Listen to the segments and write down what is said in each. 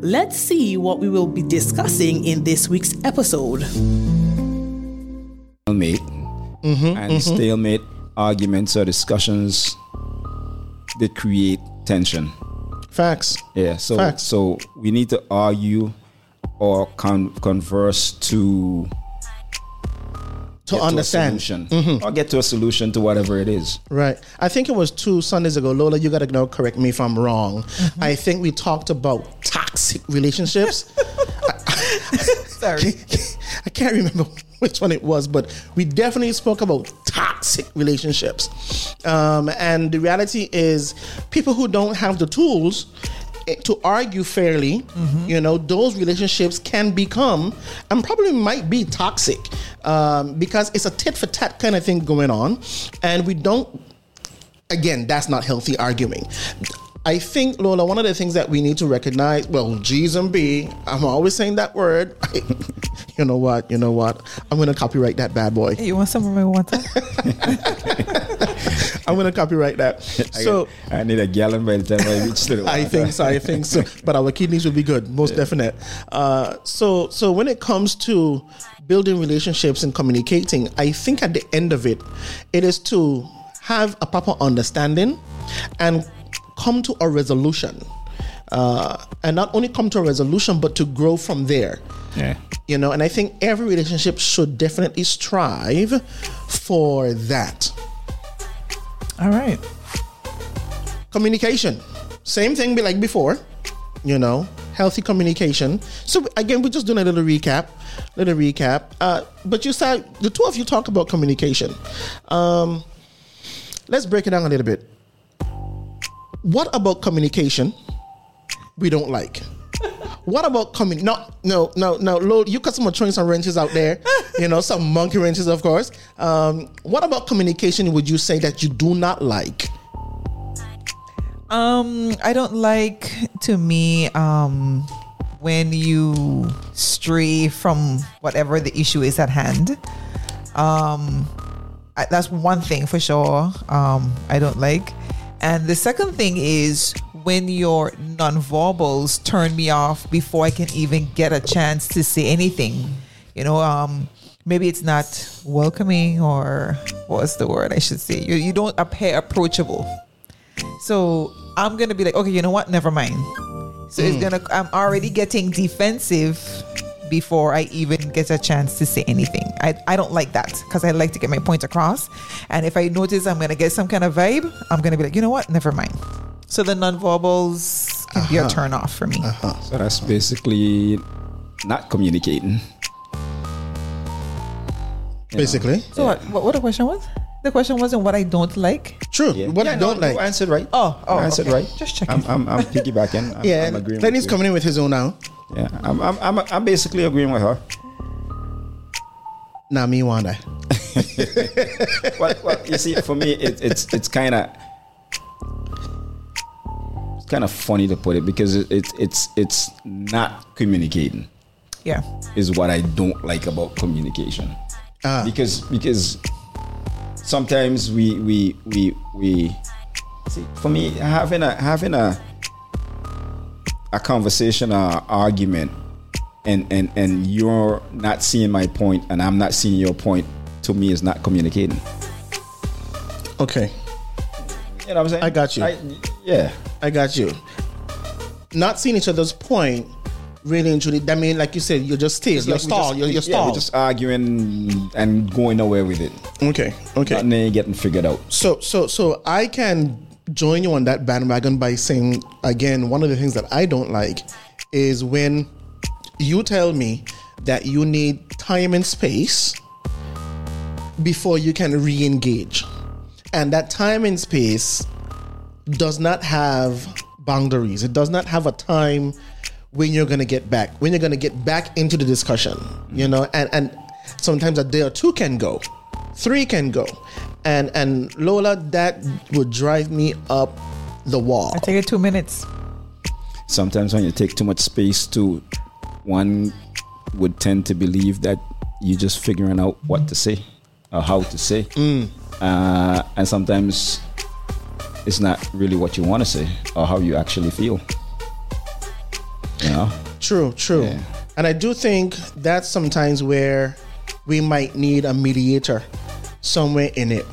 Let's see what we will be discussing in this week's episode. Stalemate mm-hmm, and mm-hmm. stalemate arguments or discussions that create tension. Facts. Yeah, so Facts. so we need to argue or con- converse to To get understand. to a solution or get to a solution to whatever it is. Right. I think it was two Sundays ago. Lola, you got to now correct me if I'm wrong. I think we talked about toxic relationships. Sorry. I can't remember which one it was, but we definitely spoke about toxic relationships. Um, and the reality is, people who don't have the tools to argue fairly, you know, those relationships can become and probably might be toxic um, because it's a tit for tat kind of thing going on. And we don't again, that's not healthy arguing. I think, Lola, one of the things that we need to recognize, well, G's and B, I'm always saying that word. you know what? You know what? I'm going to copyright that bad boy. You want some of my water? I'm to copyright that. So I need a gallon by the time I reach the I think so. I think so. But our kidneys will be good, most definite. Uh, so, so when it comes to building relationships and communicating, I think at the end of it, it is to have a proper understanding and come to a resolution. Uh, and not only come to a resolution, but to grow from there. Yeah. You know, and I think every relationship should definitely strive for that. All right. communication. Same thing be like before you know healthy communication. So again we're just doing a little recap little recap. Uh, but you said the two of you talk about communication. Um, let's break it down a little bit. What about communication we don't like what about coming? No, no, no, no. Lord, you got some throwing some wrenches out there. You know, some monkey wrenches, of course. Um, what about communication? Would you say that you do not like? Um, I don't like to me um when you stray from whatever the issue is at hand. Um, I, that's one thing for sure. Um, I don't like, and the second thing is when your nonverbals turn me off before I can even get a chance to say anything. You know, um, maybe it's not welcoming or what's the word I should say. You you don't appear approachable. So I'm gonna be like, okay, you know what? Never mind. So it's gonna. I'm already getting defensive before I even get a chance to say anything. I, I don't like that because I like to get my point across. And if I notice I'm gonna get some kind of vibe, I'm gonna be like, you know what? Never mind. So the nonverbals can be a turn off for me. Uh-huh. So that's basically not communicating. Basically, So what, what? What the question was? The question wasn't what I don't like. true. Yeah. What Yeah, I no, don't you like. answered right. Oh, oh, You answered okay. right. Just checking. I'm, I'm, I'm piggybacking. I'm, yeah, I'm agreeing. Lenny's with coming in with his own now. Yeah, I'm, I'm, I'm, I'm basically agreeing with her. Now me wanda. well, well, you see, for me, it, it's it's kind of it's kind of funny to put it because it, it, it's it's not communicating Yeah. is what I don't like about communication. Ah. Because because sometimes we we we we see for me having a having a a conversation or argument and and and you're not seeing my point and I'm not seeing your point to me is not communicating. Okay, You know what I'm saying? I got you. yeah. I got you. Not seeing each other's point, really and truly. That mean, like you said, you're just still, you're Like we stall, just- you're, you're yeah, we're just arguing and going nowhere with it. okay, okay. Nothing getting figured out. So, so, so I can join you on that bandwagon by saying again, one of the things that I don't like is when you tell me that you need time and space before you can re-engage, and that time and space does not have boundaries. It does not have a time when you're gonna get back, when you're gonna get back into the discussion, you know, and and sometimes a day or two can go, three can go, and and Lola, that would drive me up the wall. I take it two minutes. Sometimes when you take too much space to one would tend to believe that you're just figuring out what to say or how to say. Uh, and sometimes it's not really what you want to say or how you actually feel. You know? True, true. Yeah. And I do think that's sometimes where we might need a mediator somewhere in it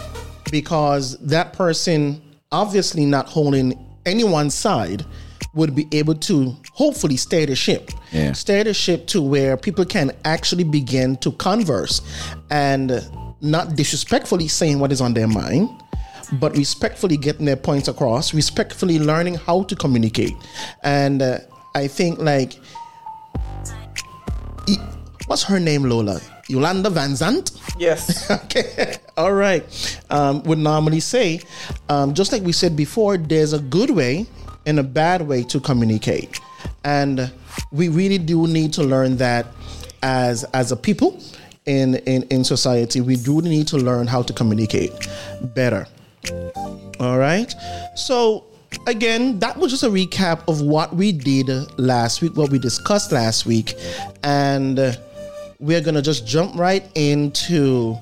because that person, obviously not holding anyone's side, would be able to hopefully steer the ship. Yeah. Steer the ship to where people can actually begin to converse and not disrespectfully saying what is on their mind, but respectfully getting their points across, respectfully learning how to communicate. And uh, I think like what's her name, Lola? Iyanla Vanzant? Yes. okay. All right. Um, would normally say, um, just like we said before, there's a good way and a bad way to communicate. And we really do need to learn that as as a people in, in, in society, we do need to learn how to communicate better. All right. So again, that was just a recap of what we did last week, what we discussed last week, and we're gonna just jump right into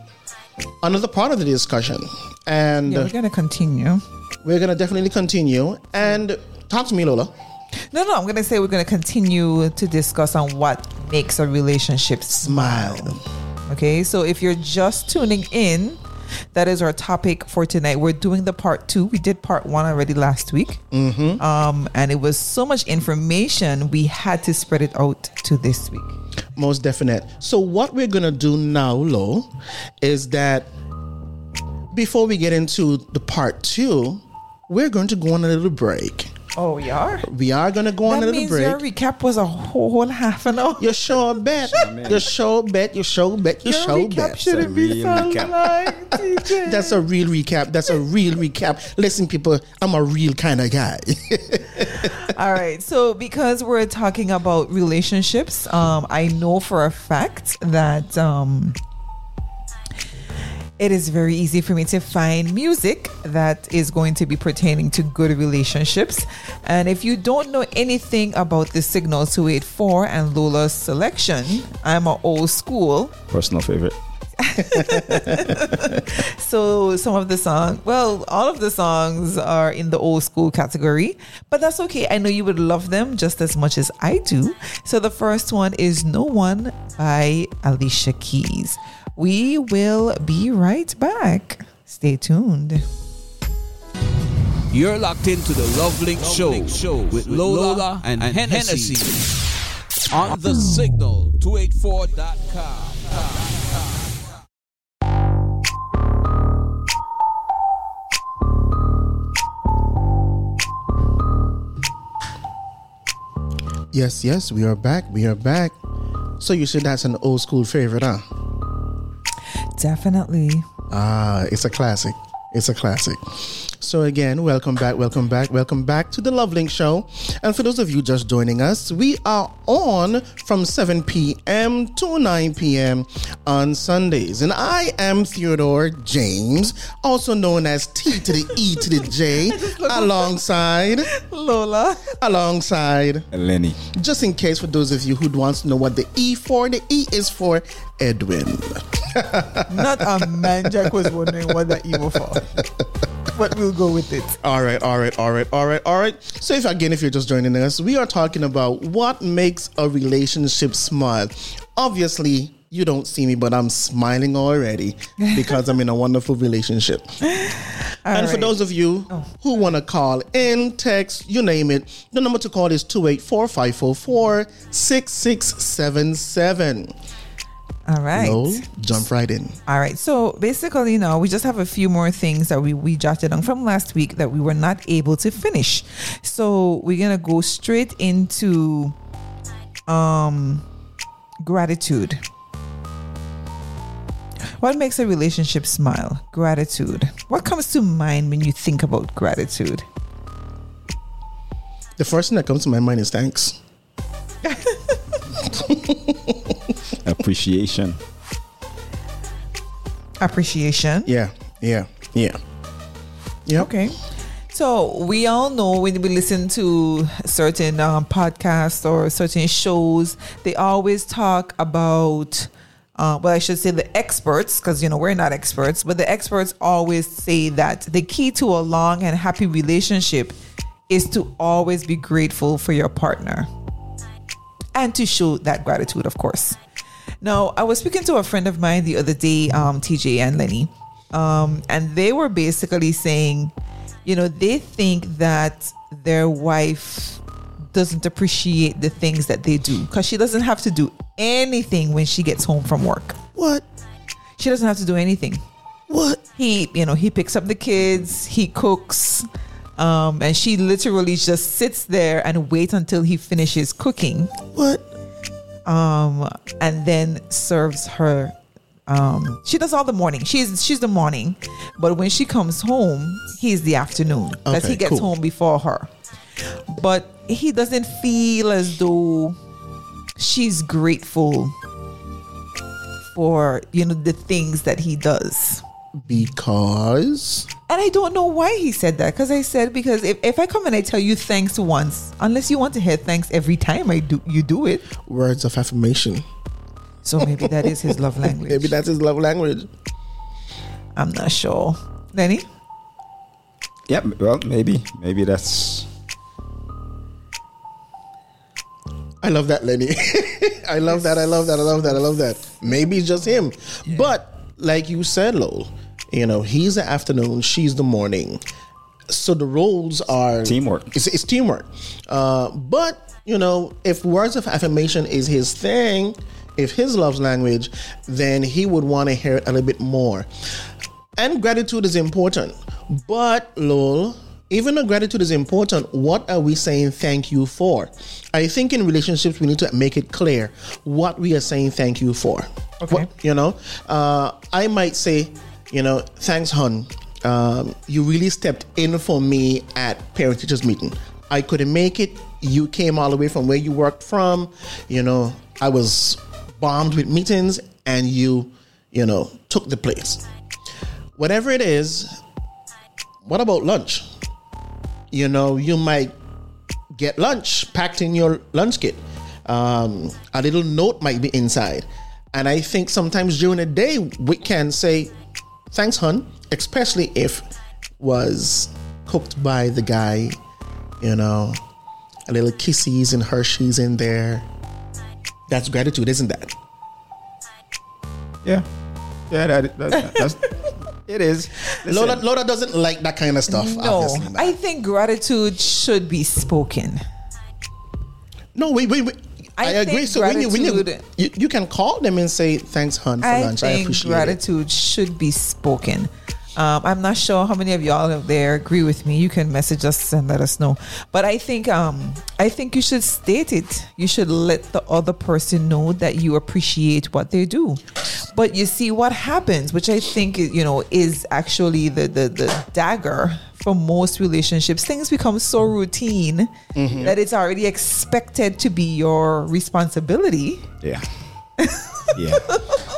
another part of the discussion, and Yeah, we're gonna continue. we're gonna definitely continue. And talk to me, Lola. No, no, I'm gonna say we're gonna continue to discuss on what makes a relationship smile. Okay, so if you're just tuning in, that is our topic for tonight. We're doing the part two. We did part one already last week, mm-hmm. um, and it was so much information we had to spread it out to this week. Most definite. So what we're gonna do now, Lo, is that before we get into the part two, we're going to go on a little break. Oh, we are. We are gonna go on a That little means break. your recap was a whole half an hour. You sure bet. You sure bet. You sure bet. You Your sure recap bet. shouldn't be so recap. long, TJ. That's a real recap. That's a real recap. Listen, people, I'm a real kind of guy. All right. So because we're talking about relationships, um, I know for a fact that um, it is very easy for me to find music that is going to be pertaining to good relationships. And if you don't know anything about the Signal 284 and Lola's selection, I'm an old school. Personal favorite. So some of the songs, well, all of the songs are in the old school category, but that's okay. I know you would love them just as much as I do. So the first one is No One by Alicia Keys. We will be right back. Stay tuned. You're locked into the Love Link show, show with Lola, and, Hennessy, on the signal 284.com. yes, yes, we are back. We are back. So you said that's an old school favorite, huh? Definitely. Ah, it's a classic. It's a classic. So again, welcome back, welcome back, welcome back to the Love Link Show. And for those of you just joining us, we are on from 7 p.m. to 9 p.m. on Sundays. And I am Theodore James, also known as T to the E to the J, alongside, Lola. alongside Lenny. just in case for those of you who want to know what the E for, the E is for Edwin. Not a man Jack was wondering what that evil for. But we'll go with it. All right, all right, all right, all right, all right. So, if again, if you're just joining us, we are talking about what makes a relationship smile. Obviously, you don't see me, but I'm smiling already because I'm in a wonderful relationship. and for those of you oh. who want to call in, text, you name it, the number to call is 284 544 6677. All right. Jump right in. All right. So basically, you know, we just have a few more things that we, we jotted down from last week that we were not able to finish. So we're gonna go straight into um gratitude. What makes a relationship smile? Gratitude. What comes to mind when you think about gratitude? The first thing that comes to my mind is thanks. Appreciation. Appreciation. Yeah, yeah, yeah. Yeah. Okay. So we all know when we listen to certain um, podcasts or certain shows, they always talk about. Uh, well, I should say the experts, because you know we're not experts, but the experts always say that the key to a long and happy relationship is to always be grateful for your partner and to show that gratitude, of course. Now, I was speaking to a friend of mine the other day, um, TJ and Lenny, um, and they were basically saying, you know, they think that their wife doesn't appreciate the things that they do because she doesn't have to do anything when she gets home from work. What? She doesn't have to do anything. What? He, you know, he picks up the kids, he cooks, um, and she literally just sits there and waits until he finishes cooking What? um, and then serves her. Um, she does all the morning. She's she's the morning, but when she comes home, he's the afternoon. Because Okay, he gets cool. home before her. But he doesn't feel as though she's grateful for you know the things that he does. Because And I don't know why he said that. Because I said because if, if I come and I tell you thanks once, unless you want to hear thanks every time I do you do it, words of affirmation. so maybe that is his love language. Maybe that's his love language. I'm not sure. Lenny? Yeah, well, maybe. Maybe that's. I love that, Lenny. I love that. I love that. I love that. I love that. Maybe it's just him. But like you said, Lowell, you know, he's the afternoon, she's the morning. So the roles are Teamwork. It's, it's teamwork. Uh, but you know, if words of affirmation is his thing, if his love language, then he would want to hear it a little bit more. And gratitude is important. But Lowell, even though gratitude is important, what are we saying thank you for? I think in relationships we need to make it clear what we are saying thank you for. Okay. What- you know, uh, I might say, you know, thanks, hon. Um, you really stepped in for me at parent teachers meeting. I couldn't make it. You came all the way from where you worked from. You know, I was bombed with meetings, and you, you know, took the place. Whatever it is, what about lunch? You know, you might get lunch packed in your lunch kit. Um, a little note might be inside. And I think sometimes during the day we can say, thanks, hun, especially if was cooked by the guy, you know, a little kisses and Hershey's in there. That's gratitude, isn't that? Yeah. Yeah, that, that, that's. it is. Listen, Lola, Lola doesn't like that kind of stuff. No, obviously. I think gratitude should be spoken. No, wait, wait, wait. I, I agree. So when you, when you, you you can call them and say thanks, hun, for I lunch. I think appreciate it. gratitude should be spoken. Um, I'm not sure how many of y'all out there agree with me. You can message us and let us know. But I think um, I think you should state it. You should let the other person know that you appreciate what they do. But you see what happens, which I think you know is actually the the, the dagger for most relationships. Things become so routine Mm-hmm. that it's already expected to be your responsibility. Yeah. yeah.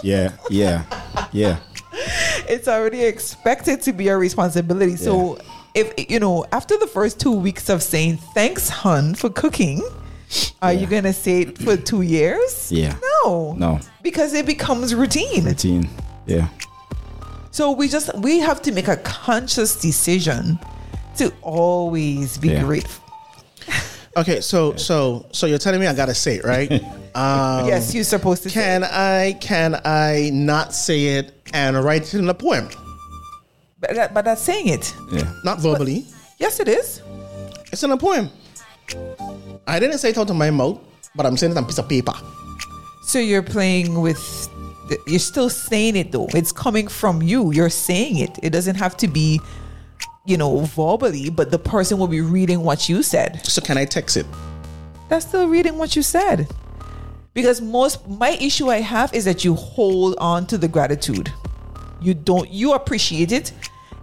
Yeah. Yeah. Yeah. it's already expected to be your responsibility. So if you know, after the first two weeks of saying thanks, hun, for cooking, are you gonna say it for two years? Yeah. No. No. Because it becomes routine. Routine. Yeah. So we just we have to make a conscious decision to always be Yeah. grateful. Okay, so so so you're telling me I gotta say it, right? um, yes, you're supposed to. Can I can I not say it and write it in a poem? but, that, but that's saying it. Yeah. Not verbally. Yes, it is. It's in a poem. I didn't say it out of my mouth, but I'm saying it on a piece of paper. So you're playing with. You're still saying it though. It's coming from you. You're saying it. It doesn't have to be, you know, verbally, but the person will be reading what you said. So can I text it? That's still reading what you said. Because most my issue I have is that you hold on to the gratitude. You don't you appreciate it.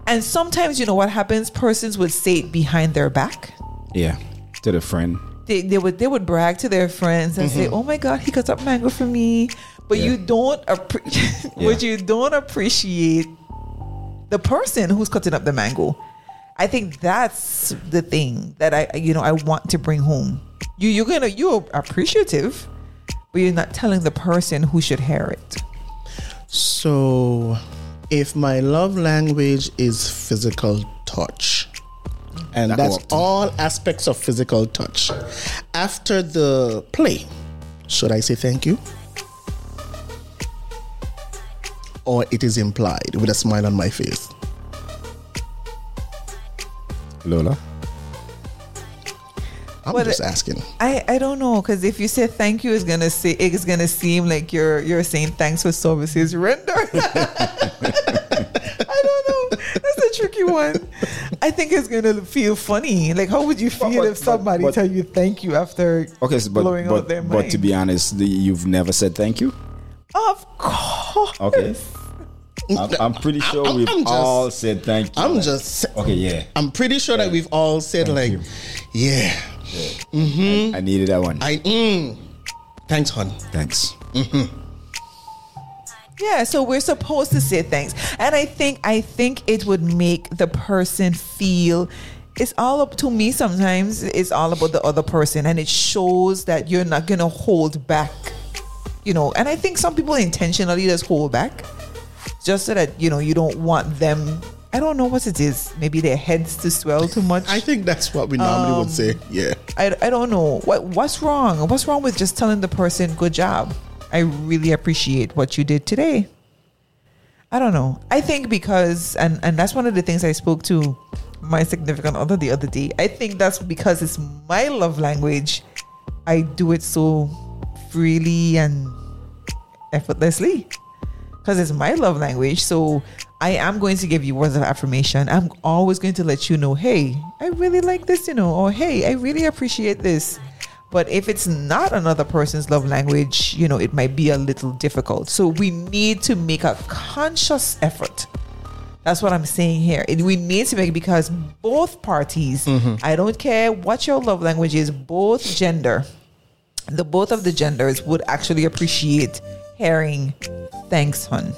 And sometimes you know what happens? Persons would say it behind their back. Yeah. To the friend. they, they would they would brag to their friends and say, mm-hmm. "Oh my God, he cut up mango for me," but you don't appreciate, but you don't appreciate the person who's cutting up the mango. I think that's the thing that I you know I want to bring home. You you're gonna you're appreciative, but you're not telling the person who should hear it. So, if my love language is physical touch, and That that's worked. all aspects of physical touch, after the play, should I say thank you? Or it is implied with a smile on my face? Lola. I'm Well, just asking. I, I don't know because if you say thank you, it's gonna say it's gonna seem like you're you're saying thanks for services rendered. I don't know. That's a tricky one. I think it's gonna feel funny. Like, how would you feel but- if somebody but- tell you thank you after Okay, so, but blowing out but, their but to be honest, the, you've never said thank you. of course. Okay. I'm, I'm pretty sure I'm- we've I'm just- all said thank you. I'm Like, just. okay. Yeah, I'm pretty sure that we've all said like, you. yeah, I needed that one. I mm, thanks, hon. Thanks. Yeah, so we're supposed to say thanks. And I think I think it would make the person feel it's all up to me sometimes it's all about the other person and it shows that you're not going to hold back. You know, and I think some people intentionally just hold back just so that, you know, you don't want them I don't know what it is. Maybe their heads to swell too much. I think that's what we normally would say. Um, yeah. I, I don't know what what's wrong. What's wrong with just telling the person good job? I really appreciate what you did today. I don't know. I think because and and that's one of the things I spoke to my significant other the other day. I think that's because it's my love language. I do it so freely and effortlessly because it's my love language. So I am going to give you words of affirmation. I'm always going to let you know, hey, I really like this, you know, or hey, I really appreciate this. But if it's not another person's love language, you know, it might be a little difficult. So we need to make a conscious effort. That's what I'm saying here. And we need to make it because both parties, mm-hmm. I don't care what your love language is, both gender, the both of the genders would actually appreciate hearing thanks, hon.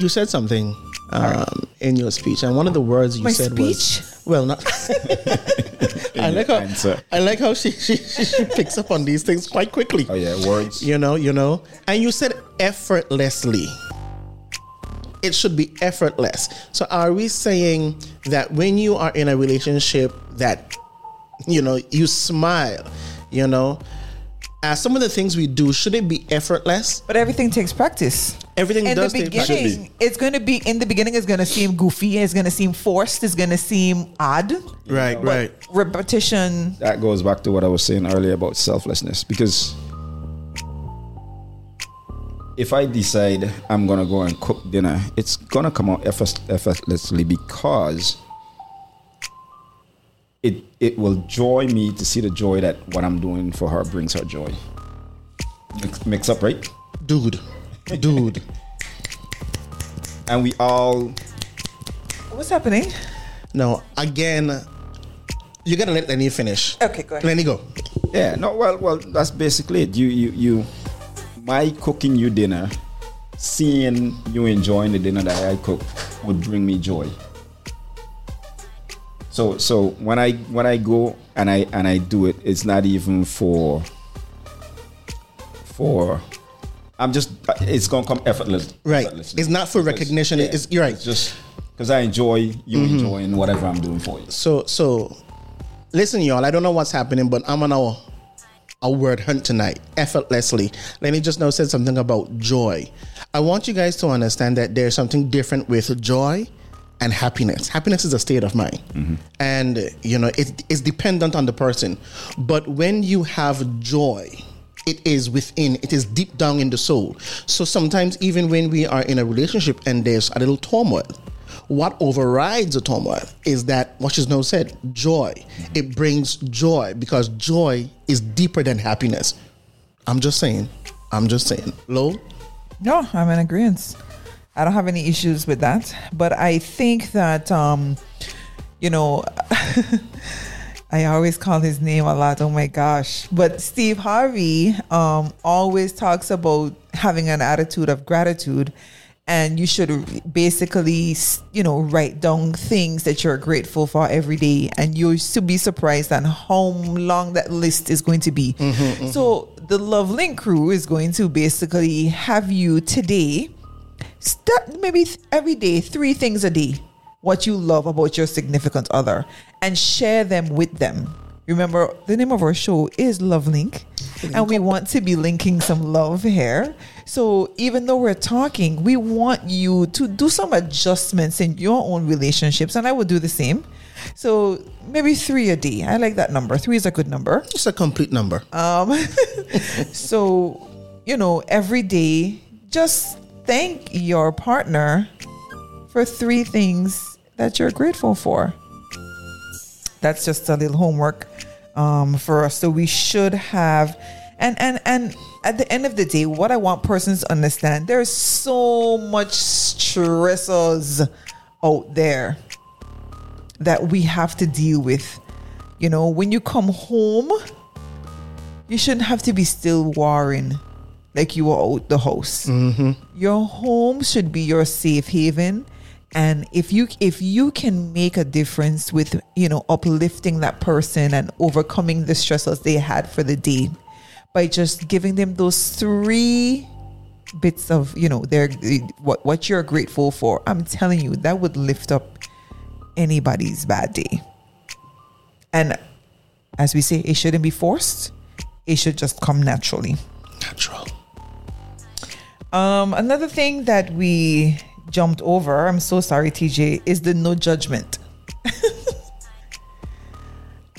You said something um, in your speech, and one of the words you My said speech? was well, not. I like how answer. I like how she, she she she picks up on these things quite quickly. Oh yeah, words. You know, you know, and you said effortlessly. It should be effortless. So, are we saying that when you are in a relationship that you know you smile, you know, uh, some of the things we do should it be effortless? But everything takes practice. Everything in does the take practice. beginning, it's going to be in the beginning. It's going to seem goofy. It's going to seem forced. It's going to seem odd. Right, right. Repetition. that goes back to what I was saying earlier about selflessness because if I decide I'm gonna go and cook dinner, it's gonna come out effort- effortlessly because it it will joy me to see the joy that what I'm doing for her brings her joy. Mix, mix up, right? Dude, dude. And we all What's happening? No, again, you gotta let Lenny finish. Okay, go ahead. Lenny, go. Yeah, no, well, well, that's basically it. You, you, you, my cooking you dinner, seeing you enjoying the dinner that I cook would bring me joy. So, so when I when I go and I and I do it, it's not even for for. I'm just. It's gonna come effortless. Right. effortlessly. It's not for recognition. Yeah, It's you're right. It's just because I enjoy you mm-hmm. enjoying whatever I'm doing for you. So so listen, y'all. I don't know what's happening, but I'm on a a word hunt tonight, effortlessly. Lenny just now said something about joy. I want you guys to understand that there's something different with joy and happiness. Happiness is a state of mind, mm-hmm. and you know it is dependent on the person. But when you have joy, it is within. It is deep down in the soul. So sometimes, even when we are in a relationship and there's a little turmoil, what overrides the turmoil is that what she's now said joy it brings joy because joy is deeper than happiness i'm just saying i'm just saying low No, I'm in agreement. I don't have any issues with that. But I think that, um, you know, I always call his name a lot. Oh my gosh. But Steve Harvey um, always talks about having an attitude of gratitude. And you should basically, you know, write down things that you're grateful for every day. And you'll still be surprised on how long that list is going to be. So the Love Link crew is going to basically have you today start maybe th- every day three things a day what you love about your significant other and share them with them. Remember the name of our show is love link and we want to be linking some love here. So even though we're talking we want you to do some adjustments in your own relationships and i will do the same. So maybe three a day. I like that number. Three is a good number. It's a complete number. um, so, you know, every day, just thank your partner for three things that you're grateful for. That's just a little homework um, for us. So we should have, and and and at the end of the day, what I want persons to understand: there's so much stresses out there that we have to deal with. You know, when you come home, you shouldn't have to be still warring like you were out the house. Mm-hmm. Your home should be your safe haven. And if you if you can make a difference with you know uplifting that person and overcoming the stressors they had for the day by just giving them those three bits of you know their what what you're grateful for, I'm telling you that would lift up anybody's bad day. And as we say, it shouldn't be forced. It should just come naturally. Natural. Um, another thing that we jumped over, I'm so sorry, TJ, is the no judgment.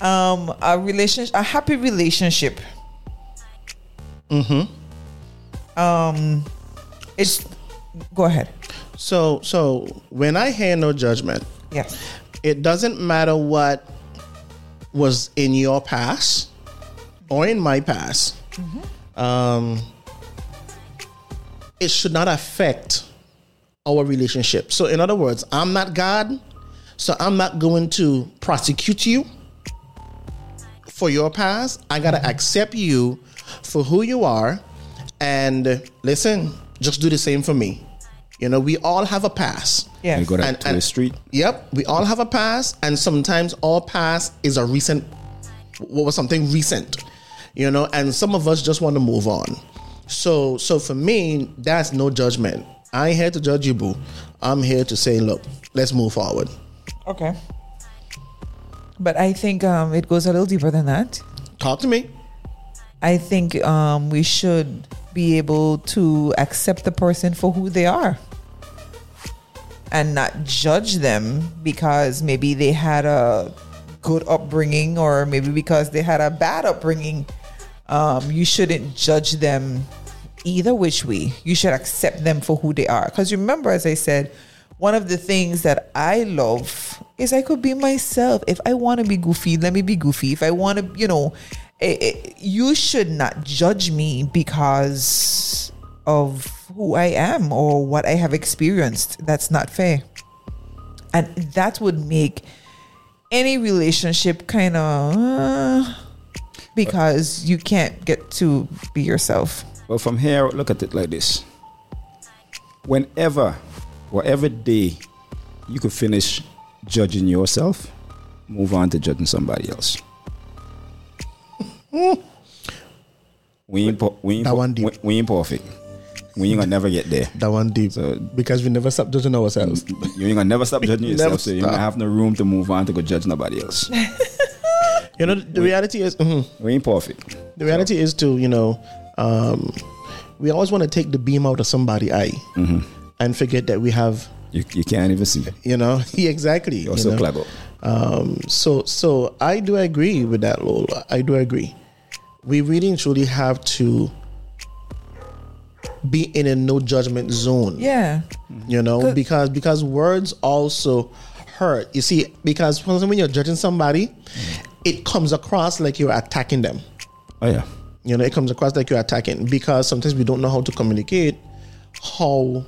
um, a relationship, a happy relationship. Mm-hmm. Um, it's go ahead. So so when I hear no judgment, Yes. it doesn't matter what was in your past or in my past. Um, it should not affect our relationship. So, in other words, I'm not God, so I'm not going to prosecute you for your past. I gotta mm-hmm. accept you for who you are, and listen, just do the same for me. You know, we all have a past. Yeah. You go down And- to and- the street. Yep, we all have a past, and sometimes our past is a recent, what was something recent, you know, and some of us just want to move on. So, so for me, that's no judgment. I ain't here to judge you, boo. I'm here to say, look, let's move forward. Okay. But I think um, it goes a little deeper than that. Talk to me. I think um, we should be able to accept the person for who they are and not judge them because maybe they had a good upbringing or maybe because they had a bad upbringing. Um, you shouldn't judge them either which way. You should accept them for who they are. Because remember, as I said, one of the things that I love is I could be myself. If I want to be goofy, let me be goofy. If I want to, you know, eh, eh, you should not judge me because of who I am or what I have experienced. That's not fair. And that would make any relationship kind of uh, because you can't get to be yourself. Well, from here, look at it like this. Whenever, whatever day you could finish judging yourself, move on to judging somebody else. we ain't, per- we, ain't, deep. we, we ain't perfect. We ain't gonna never get there. That one deep. So- because we never stop judging ourselves. You ain't gonna never stop judging yourself, so you stop. have no room to move on to go judge nobody else. You know, the reality is, mhm. we ain't perfect. the reality is to you know, um, we always want to take the beam out of somebody's eye and forget that we have, You, you can't even see. you know, exactly. You're you so know. clever. Um, so so I do agree with that, Lola. I do agree. We really and truly have to be in a no judgment zone. Yeah. You know, Good. because because words also hurt. You see, because when you're judging somebody, it comes across like you're attacking them. Oh yeah. You know, it comes across like you're attacking because sometimes we don't know how to communicate. How?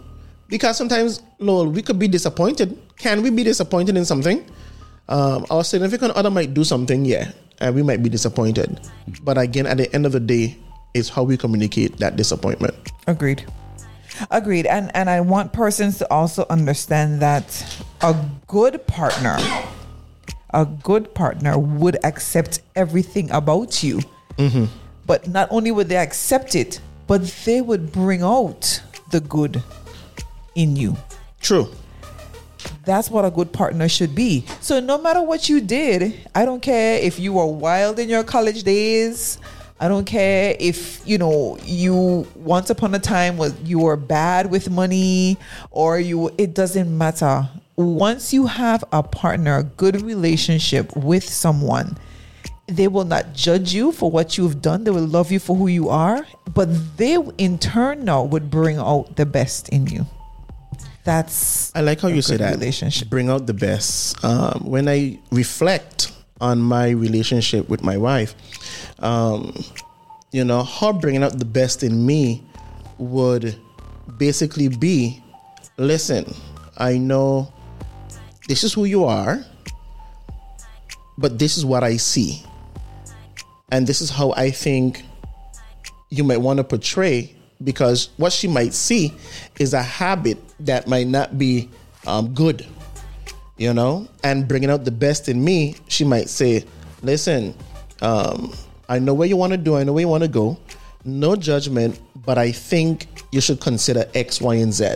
Because sometimes, Lord, we could be disappointed. Can we be disappointed in something? Um, our significant other might do something, yeah, and we might be disappointed. But again, at the end of the day, it's how we communicate that disappointment. Agreed. Agreed. And and I want persons to also understand that a good partner, a good partner would accept everything about you. But not only would they accept it, but they would bring out the good in you. True. That's what a good partner should be. So no matter what you did, I don't care if you were wild in your college days. I don't care if you know you once upon a time was you were bad with money or you it doesn't matter. Once you have a partner, a good relationship with someone, they will not judge you for what you've done. They will love you for who you are, but they in turn now would bring out the best in you. That's I like how you say that. relationship. Bring out the best. Um, when I reflect on my relationship with my wife, um, you know, her bringing out the best in me would basically be listen, I know this is who you are, but this is what I see. And this is how I think you might want to portray because what she might see is a habit that might not be um, good, you know, and bringing out the best in me, she might say, Listen, um, I know where you want to do, I know where you want to go, no judgment, but I think you should consider X, Y, and Z.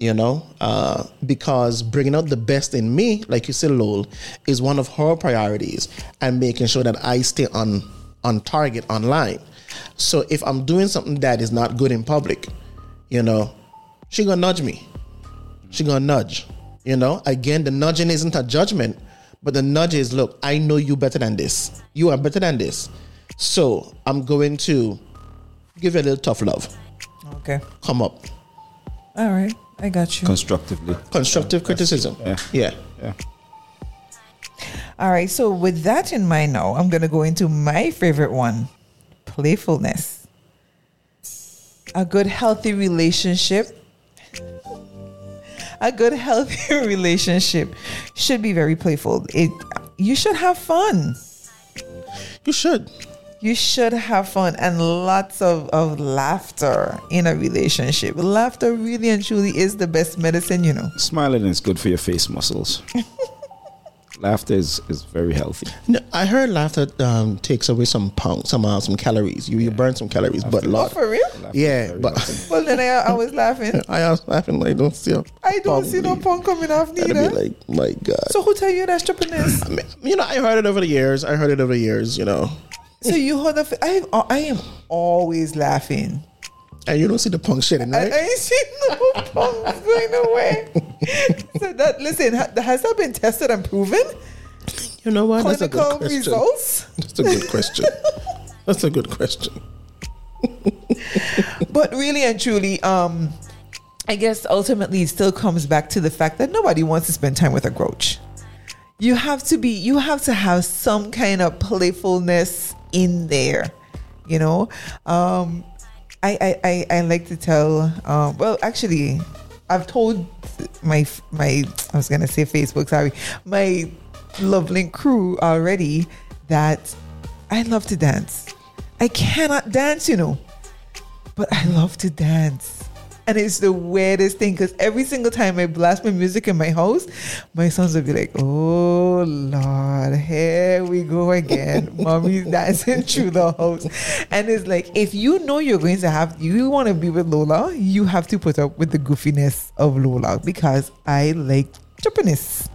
You know, uh, because bringing out the best in me, like you said, Lowell, is one of her priorities, and making sure that I stay on on target online. So if I'm doing something that is not good in public, you know, she gonna nudge me. She gonna nudge. You know, again, the nudging isn't a judgment, but the nudge is, look, I know you better than this. You are better than this. So I'm going to give you a little tough love. Okay. Come up. All right. I got you. Constructively. Constructive criticism. Yeah. Yeah. Yeah. All right. So with that in mind now, I'm gonna go into my favorite one. Playfulness. A good healthy relationship. A good healthy relationship should be very playful. It you should have fun. You should. You should have fun and lots of, of laughter in a relationship. Laughter really and truly is the best medicine, you know. Smiling is good for your face muscles. Laughter is, is very healthy. No, I heard laughter um, takes away some pound, some uh, some calories. You you burn some calories, but Oh, lot. for real? Laughter Yeah, but. Well, then I, I was laughing. I was laughing like don't see. a I don't see no pound punk coming off leave. I'd neither. be like, my God. so who tell you that's strippiness? I mean, you know, I heard it over the years. I heard it over the years. You know, so you heard the? I I am always laughing. and you don't see the punk shit in I, I right? ain't seen no punks going away. so that listen, ha- has that been tested and proven? You know what? That's a good Clinical question. results. That's a good question. That's a good question. but really and truly, um, I guess ultimately it still comes back to the fact that nobody wants to spend time with a grouch. You have to be, you have to have some kind of playfulness in there, you know. Um, I, I, I, I like to tell. Um, well, actually, I've told my my I was gonna say Facebook, sorry, my Lovelink crew already that I love to dance. I cannot dance, you know but I love to dance. And it's the weirdest thing because every single time I blast my music in my house, my sons will be like, Oh Lord, here we go again. Mommy's dancing through the house. And it's like, if you know you're going to have, you want to be with Lola, you have to put up with the goofiness of Lola because I like trippiness.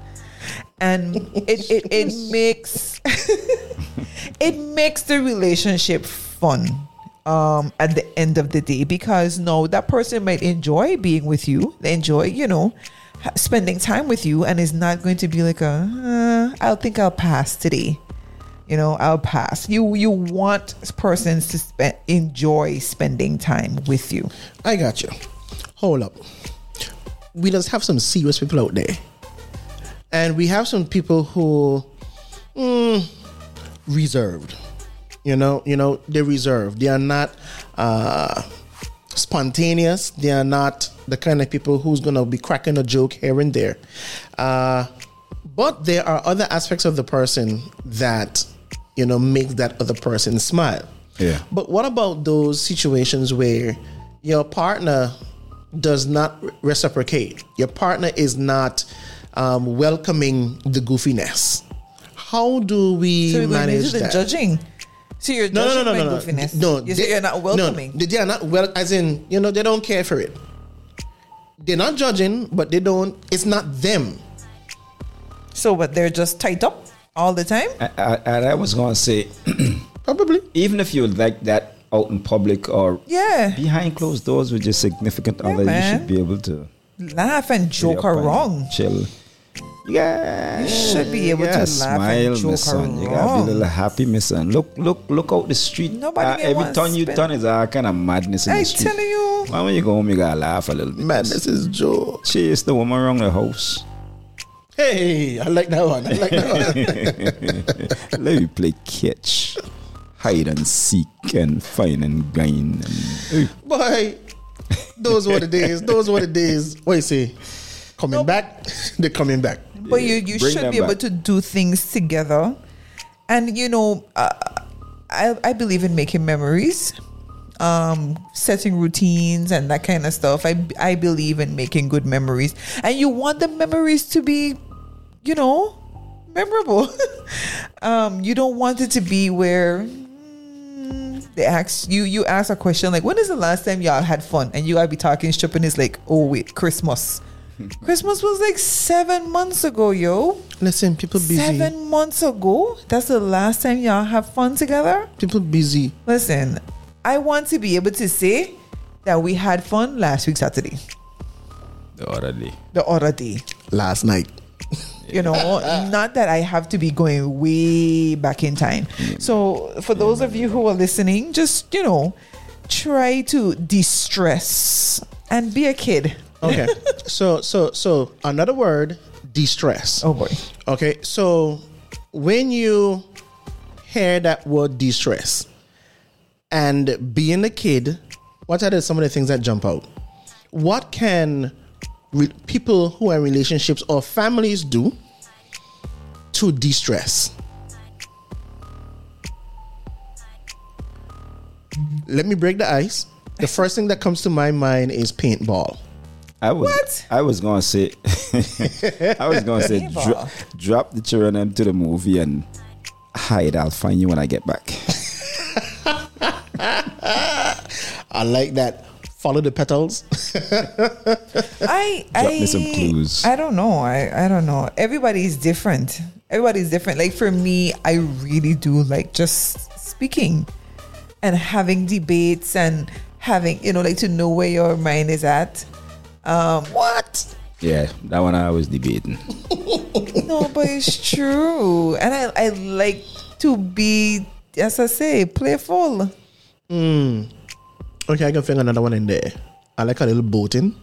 And it, it, it makes it makes the relationship fun um at the end of the day because no that person might enjoy being with you they enjoy you know spending time with you and is not going to be like a uh, i'll think i'll pass today you know i'll pass you you want persons to spend enjoy spending time with you I got you. Hold up. We just have some serious people out there. And we have some people who mm, reserved. You know, you know, they're reserved. They are not uh spontaneous. They are not the kind of people who's gonna be cracking a joke here and there. Uh But there are other aspects of the person that, you know, makes that other person smile. Yeah. But what about those situations where your partner does not reciprocate? Your partner is not um, welcoming the goofiness. How do we So you're going manage into the that? judging. So you're No, judging no, no, my no, no, goofiness. no. You say they- you're not welcoming. No, they are not well. As in, you know, they don't care for it. They're not judging, but they don't. It's not them. So, but they're just tight up all the time. I, I, and I was going to say, Probably. even if you like that out in public or Yeah, behind closed doors with your significant other, you should be able to laugh and joke be up and around. chill. Yeah, You should be able to laugh smile, and joke my son. You gotta be a little happy, my son. Look, look, look out the street. Nobody Uh, every want turn you turn is a kind of madness in I the street. I telling you. Why when you go home, you gotta laugh a little bit. Man, this is Joe. Chase the woman around the house. Hey, I like that one. I like that one. Let me play catch, hide and seek, and find and gain. And, Boy, those were the days. Those were the days. What you say? Coming back? They're coming back. But you, you Bring should be able to do things together. And, you know, uh, I, I believe in making memories, um, setting routines and that kind of stuff. I, I believe in making good memories. And you want the memories to be, you know, memorable. um, you don't want it to be where mm, they ask you you ask a question like when is the last time y'all had fun and you gotta be talking shop and it's like oh wait christmas christmas was like seven months ago yo Listen, people busy. seven months ago that's the last time y'all have fun together People busy. listen i want to be able to say that we had fun last week saturday the other day. the other day Last night. you know not that i have to be going way back in time so for those of you who are listening just you know try to de-stress and be a kid Okay. so so so another word, de-stress. oh boy Okay, so when you hear that word de-stress and being a kid, what are some of the things that jump out? What can re- people who are in relationships or families do to de-stress? Let me break the ice. The first thing that comes to my mind is paintball. I was, What? I was gonna say, I was gonna say, dro- drop the children into the movie and hide. I'll find you when I get back. I like that. Follow the petals. I Drop I me some clues. I don't know. I I don't know. Everybody's different. Everybody's different. Like for me, I really do like just speaking and having debates and having you know like to know where your mind is at. Um, what? Yeah, that one I was debating. No, but it's true, and I I like to be as I say playful. Okay, I can think another one in there. I like a little boating.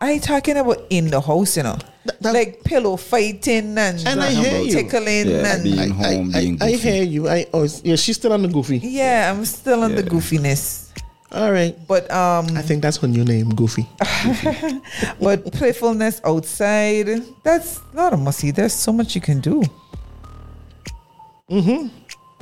I ain't talking about in the house, you know, Th- that- like pillow fighting and, And I hear you. tickling Yeah, and being I, home, I, being I, I hear you. I oh yeah, she's still on the goofy. Yeah, I'm still on the goofiness. All right. But um I think that's her new name, Goofy. but playfulness outside, that's not a must see. There's so much you can do. Mm-hmm.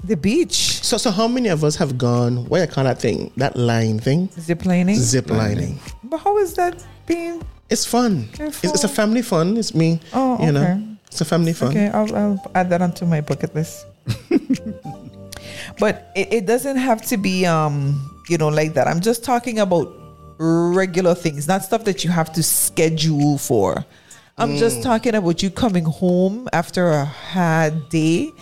The beach. So so how many of us have gone what you call that thing? That line thing? Zip lining. Zip lining. But how is that being It's fun. It's, it's a family fun. It's me. Oh, you know. okay. It's a family fun. Okay, I'll, I'll add that onto my bucket list. but it, it doesn't have to be, um, you know, like that. I'm just talking about regular things, not stuff that you have to schedule for. I'm mm. just talking about you coming home after a hard day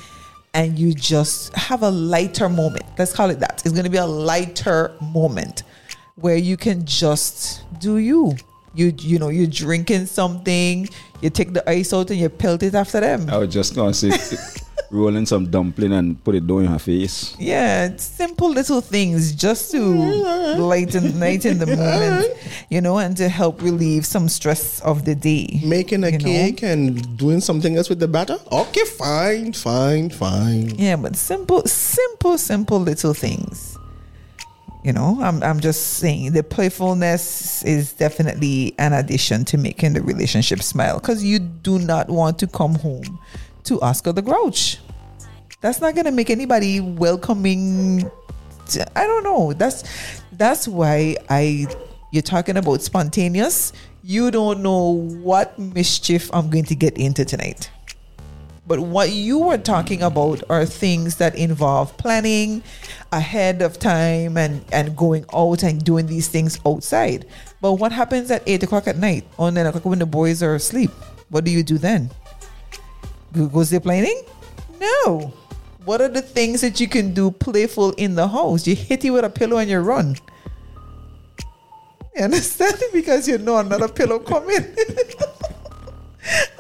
and you just have a lighter moment. Let's call it that. It's going to be a lighter moment where you can just do you. You you know you're drinking something, you take the ice out and you pelt it after them. I was just gonna say, rolling some dumpling and put it down in her face. Yeah, it's simple little things just to lighten lighten the moment, you know, and to help relieve some stress of the day. Making a You know? cake and doing something else with the batter? Okay, fine, fine, fine. Yeah, but simple, simple, simple little things. You know, I'm I'm just saying the playfulness is definitely an addition to making the relationship smile because you do not want to come home to Oscar the Grouch. That's not gonna make anybody welcoming. to- I don't know. That's that's why I you're talking about spontaneous. You don't know what mischief I'm going to get into tonight. But what you were talking about are things that involve planning ahead of time and, and going out and doing these things outside. But what happens at 8 o'clock at night or 9 o'clock when the boys are asleep? What do you do then? Go, ziplining? No. What are the things that you can do playful in the house? You hit you with a pillow and you run. You understand? Because you know another pillow coming.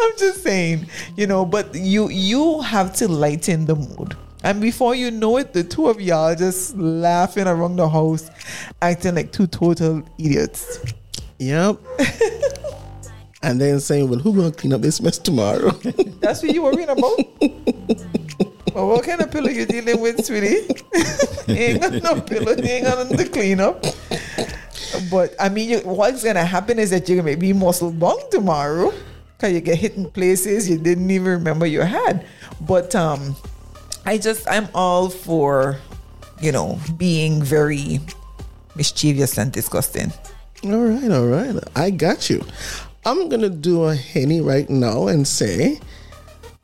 I'm just saying, you know, but you you have to lighten the mood. And before you know it, the two of y'all just laughing around the house, acting like two total idiots. Yep. and then saying, "Well, who gonna clean up this mess tomorrow?" That's what you worrying about? well, what kind of pillow are you dealing with, sweetie? ain't got no pillow, you ain't got nothing to clean up. But I mean, you, what's gonna happen is that you're gonna be muscle bung tomorrow because you get hit in places you didn't even remember you had. But um, I just I'm all for you know being very mischievous and disgusting. all right, all right. I got you. I'm gonna do a henny right now and say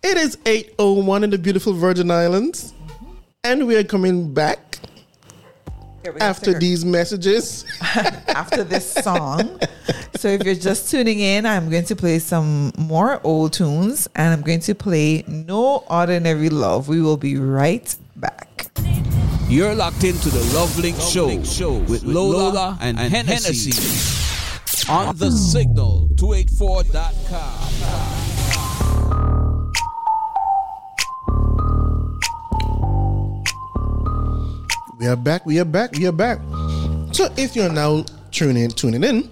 it is 8:01 in the beautiful Virgin Islands, mm-hmm. and we are coming back Okay, we're gonna after take these messages. after this song. So if you're just tuning in, I'm going to play some more old tunes and I'm going to play No Ordinary Love. We will be right back. You're locked into the Love Link Show, show with Lola, and, Hennessy, on the signal 284.com. We are back. We are back. We are back. So if you're now tuning in, tuning in,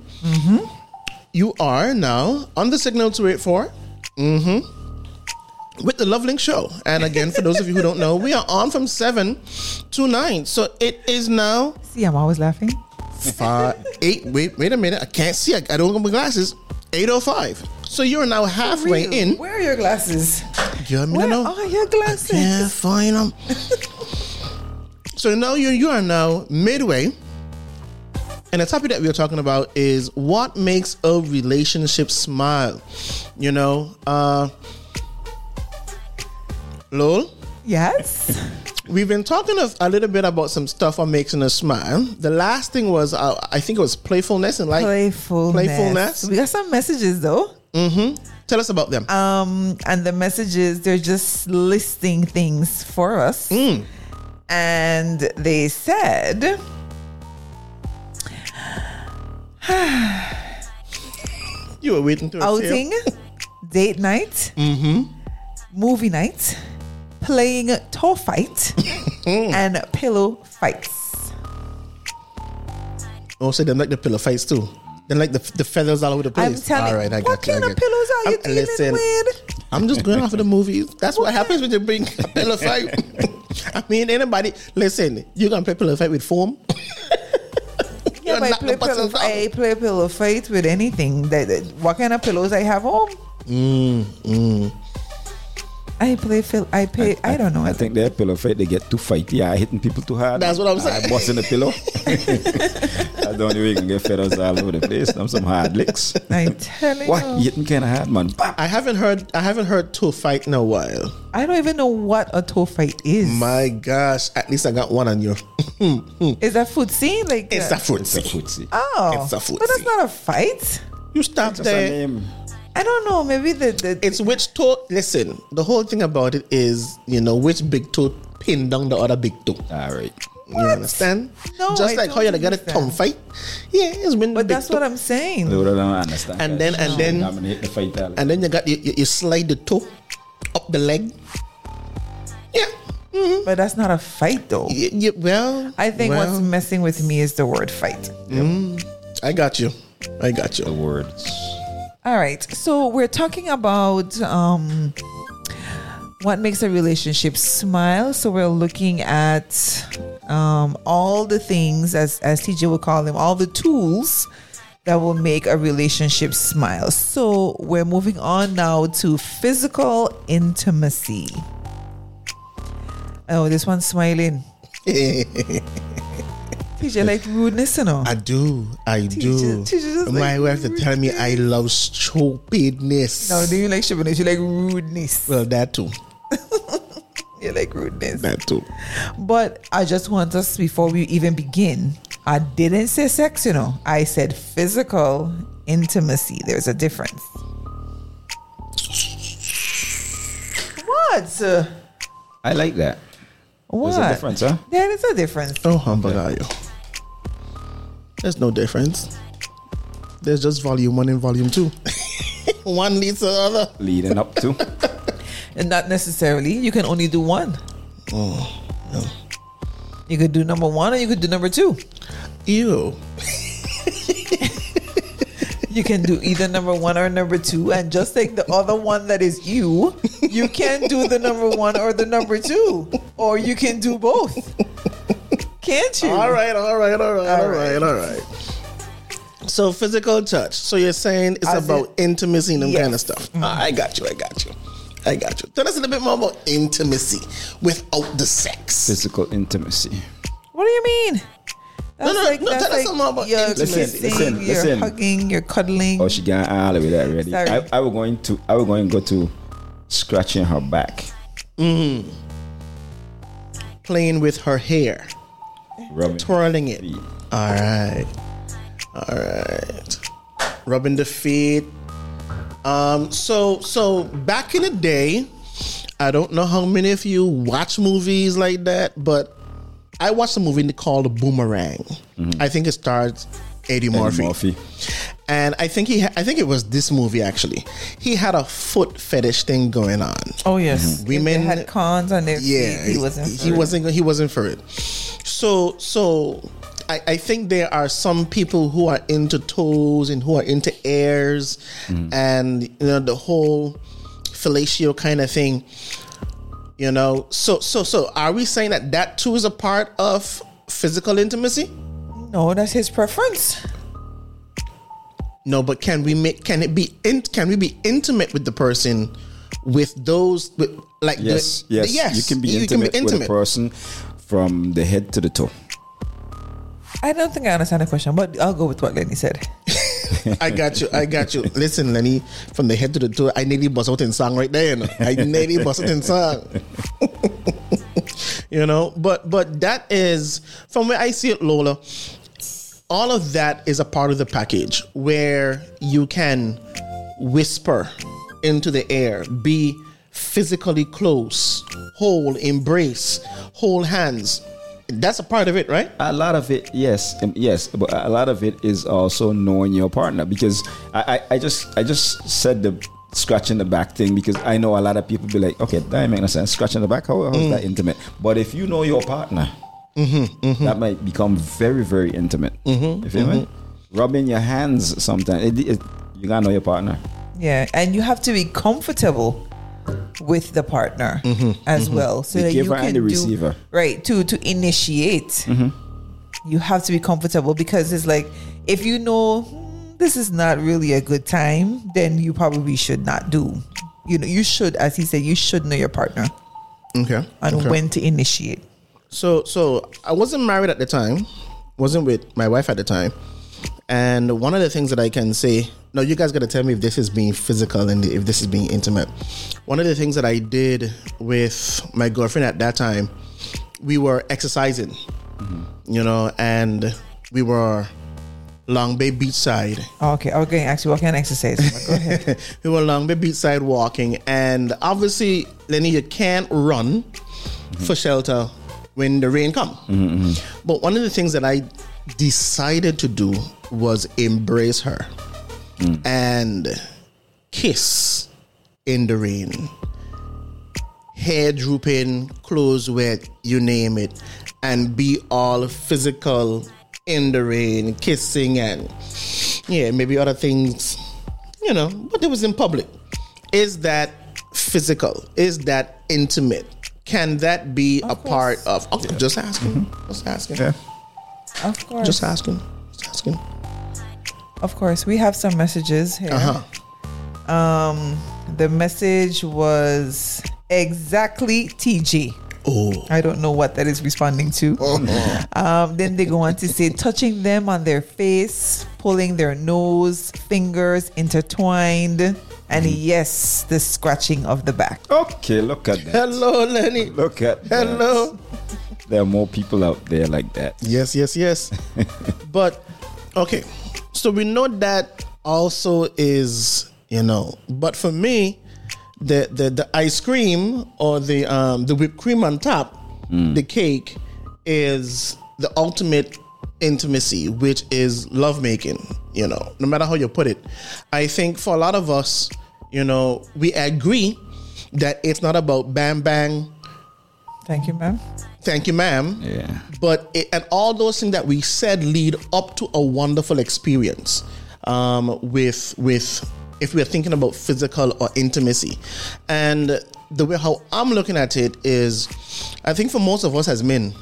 you are now on the signal 284 mm-hmm, with the Love Link Show. And again, for those of you who don't know, we are on from 7 to 9. So it is now See, I'm always laughing. Five, 8. Wait, wait a minute. I can't see. I, I don't have my glasses. 805. So you're now halfway Real. in. Where are your glasses? You to Where know? are your glasses? Can't find them. so now you you are now midway, and the topic that we are talking about is what makes a relationship smile. You know, uh, lol. Yes. We've been talking of, a little bit about some stuff on making us smile. The last thing was, uh, I think it was playfulness and like Playfulness. Playfulness. We got some messages though. Tell us about them. Um, and the messages, they're just listing things for us. And they said, you were waiting to outing, date night, movie night, playing toe fight, and pillow fights. Also, them like the pillow fights too. Then like the, the feathers all over the place. I'm telling all right, I got what you, I kind of got pillows are you I'm- dealing listen, with? I'm just going off of the movies. That's what happens when you bring a pillow fight. I mean, anybody, listen, you gonna play pillow fight with foam? Yeah, but I play, pillow. I play pillow fight with anything. That, that- what kind of pillows I have home? Mm, I play. Fil- I pay. I, don't know. I think their pillow fight, they get too fighty. I hitting people too hard. That's what I'm saying. I busting the pillow. That's the only way you can get feathers all over the place. Them some hard licks. I tell you. What? You hitting kind of hard, man. Bap. I haven't heard. I haven't heard toe fight in a while. I don't even know what a toe fight is. My gosh, at least I got one on you. is that footsie? Like It's uh, a food It's a footsie. Oh, It's a food. but that's not a fight. You stop Just a there. Name. I don't know. Maybe the, the It's which toe. Listen, the whole thing about it is, you know, which big toe pin down the other big toe. All right. You understand? No, Just I like how don't you got a understand. tongue fight. Yeah, it's when the But big that's toe- what I'm saying. They don't understand. And then- and then- the fight. and then you got you, you, you slide the toe up the leg. Yeah. Mm-hmm. But that's not a fight, though. Y- y- well, I think well, what's messing with me is the word fight. Mm, I got you. I got you. the words. All right. So we're talking about um, what makes a relationship smile. So we're looking at um, all the things, as as TJ would call them, all the tools that will make a relationship smile. So we're moving on now to physical intimacy. Oh, this one's smiling. TJ like rudeness, you know. I do. I do. teacher My like wife to tell me I love stupidness. No, do you like stupidness? You like rudeness. well, that too. You like rudeness. That too. But I just want us before we even begin. I didn't say sex, you know. I said physical intimacy. There's a difference. What? I like that. What? There's a difference, huh? There is a difference. Oh, humbug are you? There's no difference. There's just volume one and volume two. one leads to the other. Leading up to. And not necessarily. You can only do one. Oh, no. You could do number one or you could do number two. Ew. You can do either number one or number two, and just take the other one that is you, you can do the number one or the number two, or you can do both. Can't you? All right, all right, all right, all right, all right. So physical touch. So you're saying it's As about in- intimacy and them kind of Yes. stuff. Ah, I got you. I got you. I got you. Tell us a little bit more about intimacy without the sex. Physical intimacy. What do you mean? That's no, like no, that's tell us like some more about you're intimacy. Listen, kissing, listen, you're listen. hugging, you're cuddling. Oh, she got all of it already. Sorry. I, I was going to I was going to go to scratching her back, Playing with her hair, rubbing. twirling it. feet. All right, all right. Rubbing the feet. Um. So so back in the day, I don't know how many of you watch movies like that, but I watched a movie called Boomerang. I think it stars Eddie Eddie Murphy. Murphy. And I think he, ha- I think it was this movie actually. He had a foot fetish thing going on. oh yes, mm-hmm. If Women- they had cons on their Yeah, feet. He wasn't. He it. wasn't. He wasn't for it. So, so I, I think there are some people who are into toes and who are into airs, mm-hmm. and you know the whole fellatio kind of thing. You know, so so so are we saying that that too is a part of physical intimacy? No, that's his preference. No, but can we make? Can it be? In, can we be intimate with the person with those? With, like the- Yes, yes, yes. You can be you intimate, with a person from the head to the toe. I don't think I understand the question, but I'll go with what Lenny said. I got you. I got you. Listen, Lenny, from the head to the toe, I nearly bust out in song right there. You know? I nearly bust out in song. you know, but but that is from where I see it, Lola. All of that is a part of the package where you can whisper into the air, be physically close, hold, embrace, hold hands. That's a part of it, right? A lot of it, yes, um, yes, but a lot of it is also knowing your partner because I, I, I just I just said the scratching the back thing because I know a lot of people be like, okay, that make no sense. Scratching the back, how, how is that intimate? But if you know your partner, Mm-hmm, mm-hmm. that might become very very intimate. Mm-hmm, you feel me? Rubbing your hands sometimes. It, it, you gotta know your partner. Yeah, and you have to be comfortable with the partner as well, so The that you giver can and the do- receiver. right to to initiate. You have to be comfortable because it's like if you know "Hmm, this is not really a good time, then you probably should not do. You know, you should, as he said, you should know your partner Okay. and okay. when to initiate. So so I wasn't married at the time, wasn't with my wife at the time. And one of the things that I can say, no, you guys gotta tell me if this is being physical and if this is being intimate. One of the things that I did with my girlfriend at that time, we were exercising, you know, and we were Long Bay Beachside. Oh, okay, I was going to ask you what kind of exercise. Go ahead. we were Long the beachside walking, and obviously, Lenny, you can't run for shelter when the rain come. Mm-hmm, mm-hmm. But one of the things that I decided to do was embrace her mm. and kiss in the rain. Hair drooping, clothes wet, you name it, and be all physical in the rain, kissing and yeah, maybe other things, you know, but it was in public. Is that physical? Is that intimate? Can that be a part of? Oh, Just asking. Just asking. Yeah. Of course. Just asking. Just asking. Of course. We have some messages here. Uh-huh. Um, the message was exactly TG. Oh. I don't know what that is responding to. Oh. Um, then they go on to say touching them on their face, pulling their nose, fingers intertwined, and yes, the scratching of the back. Okay, look at that. Hello, Lenny. Look at that. Hello. There are more people out there like that. Yes, yes, yes. but okay, so we know that also is you know, but for me, the the, the ice cream or the um the whipped cream on top, the cake is the ultimate intimacy, which is lovemaking. You know, no matter how you put it, I think for a lot of us, you know, we agree that it's not about bam bang. Thank you, ma'am. Thank you, ma'am Yeah. but it, and all those things that we said lead up to a wonderful experience um, with with if we're thinking about physical or intimacy and the way how i'm looking at it is i think for most of us as men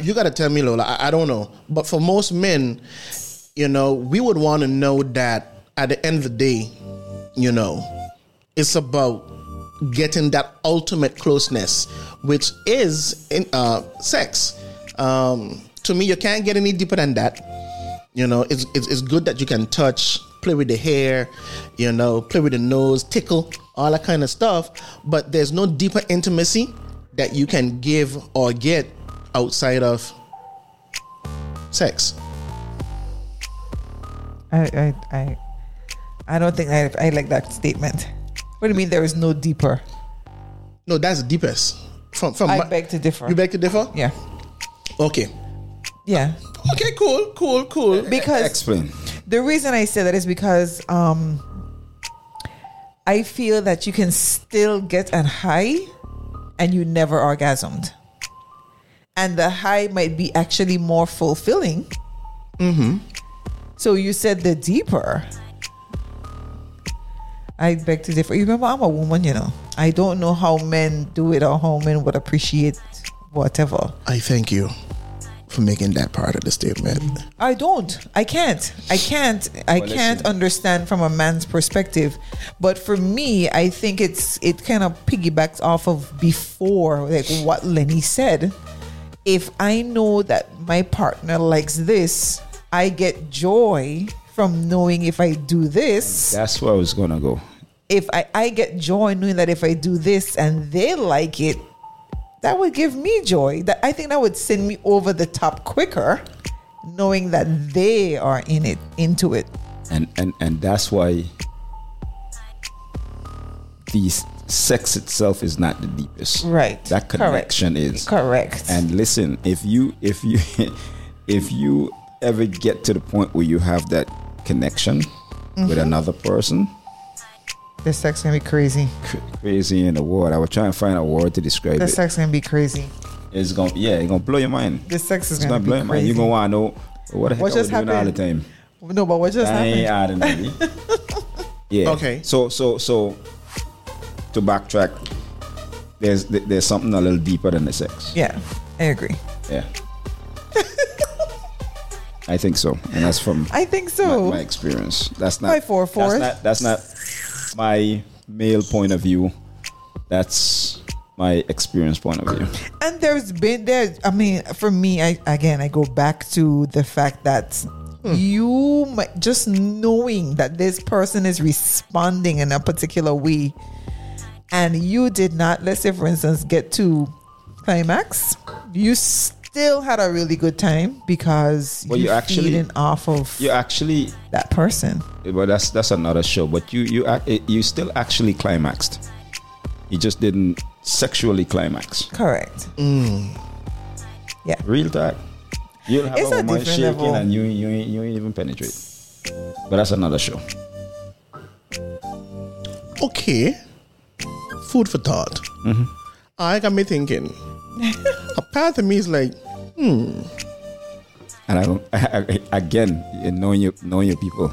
you got to tell me lola I, I don't know but for most men you know we would want to know that at the end of the day you know it's about getting that ultimate closeness, which is in uh, sex. Um, to me, you can't get any deeper than that. You know, it's, it's it's good that you can touch, play with the hair, you know, play with the nose, tickle, all that kind of stuff. But there's no deeper intimacy that you can give or get outside of sex. I I I, I don't think I, I like that statement. What do you mean there is no deeper? No, that's the deepest. From from I my- beg to differ. you beg to differ. Yeah. Okay. Yeah. Okay. Cool. Cool. Cool. Because Explain. the reason I say that is because um I feel that you can still get a high and you never orgasmed. And the high might be actually more fulfilling. Mm-hmm. So you said the deeper. I beg to differ. You remember I'm a woman, you know. I don't know how men do it or how men would appreciate whatever. I thank you for making that part of the statement. I don't. I can't. I can't. I Well, can't listen. understand from a man's perspective. But for me, I think it's it kind of piggybacks off of before, like what Lenny said. If I know that my partner likes this, I get joy from knowing if I do this. That's where I was gonna go. If I, I get joy knowing that if I do this and they like it, that would give me joy. That I think that would send me over the top quicker, knowing that they are in it, into it. and and and that's why the s- sex itself is not the deepest Right. that Correct. connection is Correct. and listen if you if you if you ever get to the point where you have that connection Mm-hmm. with another person the sex gonna be crazy. cr- crazy in the word i was trying to find a word to describe The it sex gonna be crazy. it's gonna yeah it's gonna blow your mind The sex is it's gonna, gonna blow your mind you're gonna want to know what the heck What just doing all the time no, but what just I happened? adding any. Yeah. Okay. So so so to backtrack, there's there's something a little deeper than the sex. Yeah, I agree. Yeah. I think so, and that's from I think so. my experience. That's not By four fourths. That's not, that's not my male point of view. That's my experience point of view. And there's been there. I mean, for me, I again, I go back to the fact that Hmm. you might just knowing that this person is responding in a particular way, and you did not. Let's say, for instance, get to climax. You still had a really good time because Well, you you're actually- feeding off of You actually, that person. well, that's that's another show. But you you you still actually climaxed. You just didn't sexually climax. Correct. Mm. Yeah. Real talk. You'll have It's a a woman different shaking level. and you you you ain't even penetrate. But that's another show. Okay. Food for thought. I got me thinking. a part of me is like, And I don't again knowing your knowing your people.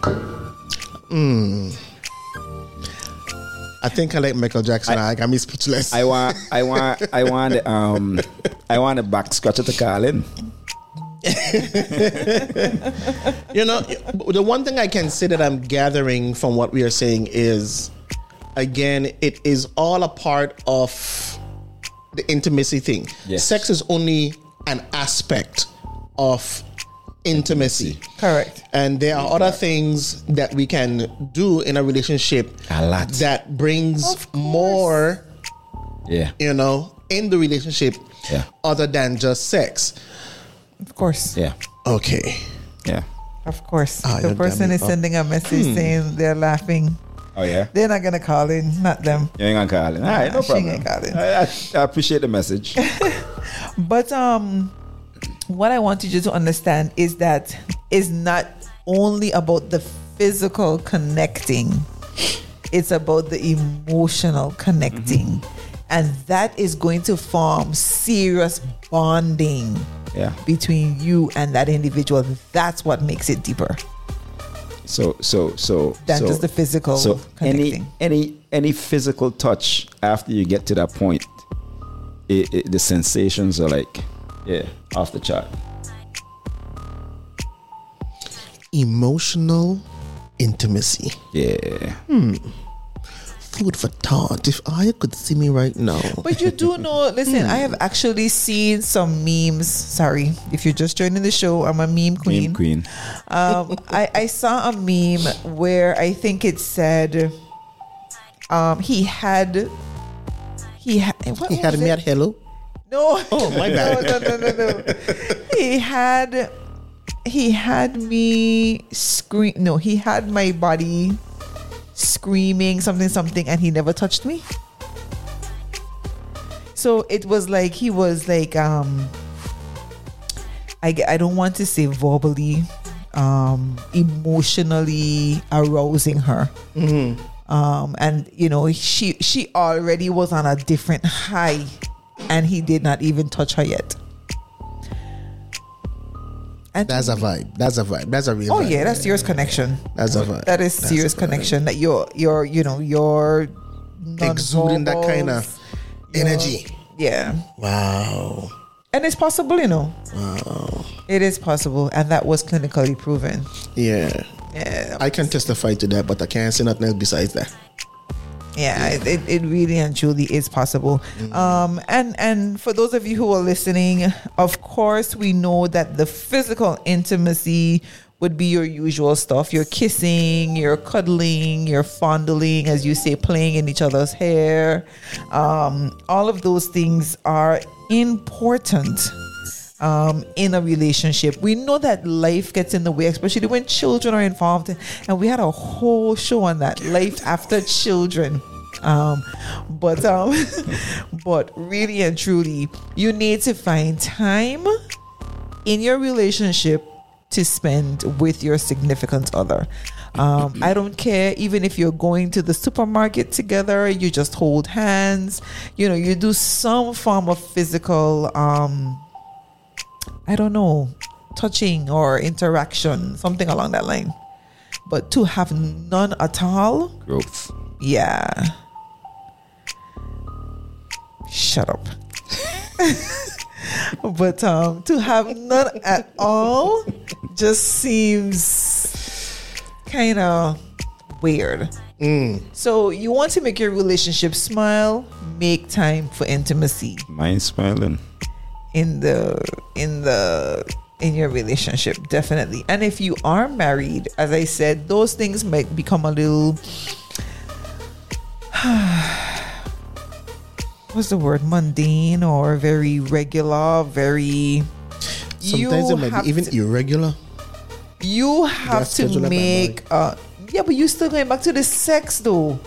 I think I like Michael Jackson. I, got me speechless. I want, I want, I want, um, I want a back scratcher to Carlin. you know, the one thing I can say that I'm gathering from what we are saying is, again, it is all a part of the intimacy thing. Yes. Sex is only an aspect of intimacy. Correct. And there are other things that we can do in a relationship A lot. that brings more, Yeah. you know, in the relationship Yeah. other than just sex. Of course. Yeah. Okay. Yeah. Of course. Ah, the person is Oh. sending a message saying they're laughing. Oh yeah. They're not gonna call in, not them. You ain't gonna call in. All right, no she problem. ain't calling. I, I, I appreciate the message. But um what I wanted you to understand is that it's not only about the physical connecting, it's about the emotional connecting. And that is going to form serious bonding Yeah. between you and that individual. That's what makes it deeper So so so than so, just the physical so connecting. any any any physical touch after you get to that point, it, it, the sensations are like yeah off the chart. Emotional intimacy. Yeah. Hmm. Food for thought. If I could see me right now. But you do know, listen, I have actually seen some memes. Sorry, if you're just joining the show, I'm a meme queen. Queen queen. Um, I, I saw a meme where I think it said um, he had. He, ha- what He had me at hello. No. Oh, my bad. No, no, no, no, no. he had he had me scream no, he had my body screaming something something and he never touched me. So it was like he was like um I don't want to say verbally um emotionally arousing her. Um and you know she she already was on a different high and he did not even touch her yet and That's a vibe. That's a vibe. That's a real oh vibe. yeah that's serious connection That's a vibe. that is serious connection that you're you're you know you're Exuding that kind of energy. yeah Wow. and it's possible you know Wow. it is possible and that was clinically proven Yeah. yeah I can testify to that, but I can't say nothing else besides that. Yeah it, it, it really and truly is possible. Um and and for those of you who are listening of course we know that the physical intimacy would be your usual stuff. Your kissing your cuddling your fondling as you say playing in each other's hair. Um all of those things are important um, in a relationship. We know that life gets in the way, especially when children are involved. And we had a whole show on that life after children. Um, but um, but really and truly, you need to find time in your relationship to spend with your significant other. Um, I don't care, even if you're going to the supermarket together, you just hold hands, you know, you do some form of physical, um, I don't know, touching or interaction, something along that line. But to have none at all, Growth. yeah. Shut up. but um to have none at all just seems kind of weird. So you want to make your relationship smile, make time for intimacy Mind smiling. In the in the in your relationship definitely and if you are married as i said those things might become a little what's the word mundane or very regular very Sometimes it might be even to- irregular. you have to make uh yeah but you're still going back to the sex though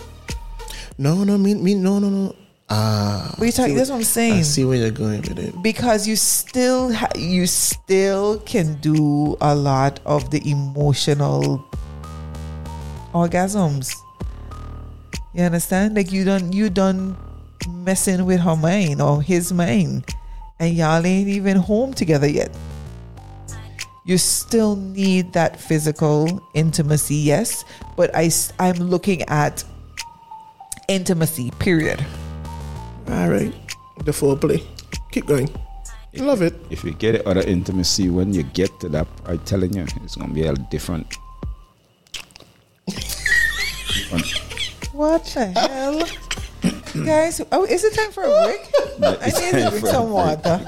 No, no, me, me, no, no, no. Ah, you talking- see that's what I'm saying. I see where you're going with it. because you still ha- you still can do a lot of the emotional orgasms you understand like you done you done messing with her mind or his mind and y'all ain't even home together yet you still need that physical intimacy yes but I I'm looking at intimacy. Period. All right. The foreplay. Keep going. Love it. If you get it other intimacy, when you get to that, I'm telling you, it's gonna be a different. What the hell? Guys, oh, is it time for a break? I need to drink some water.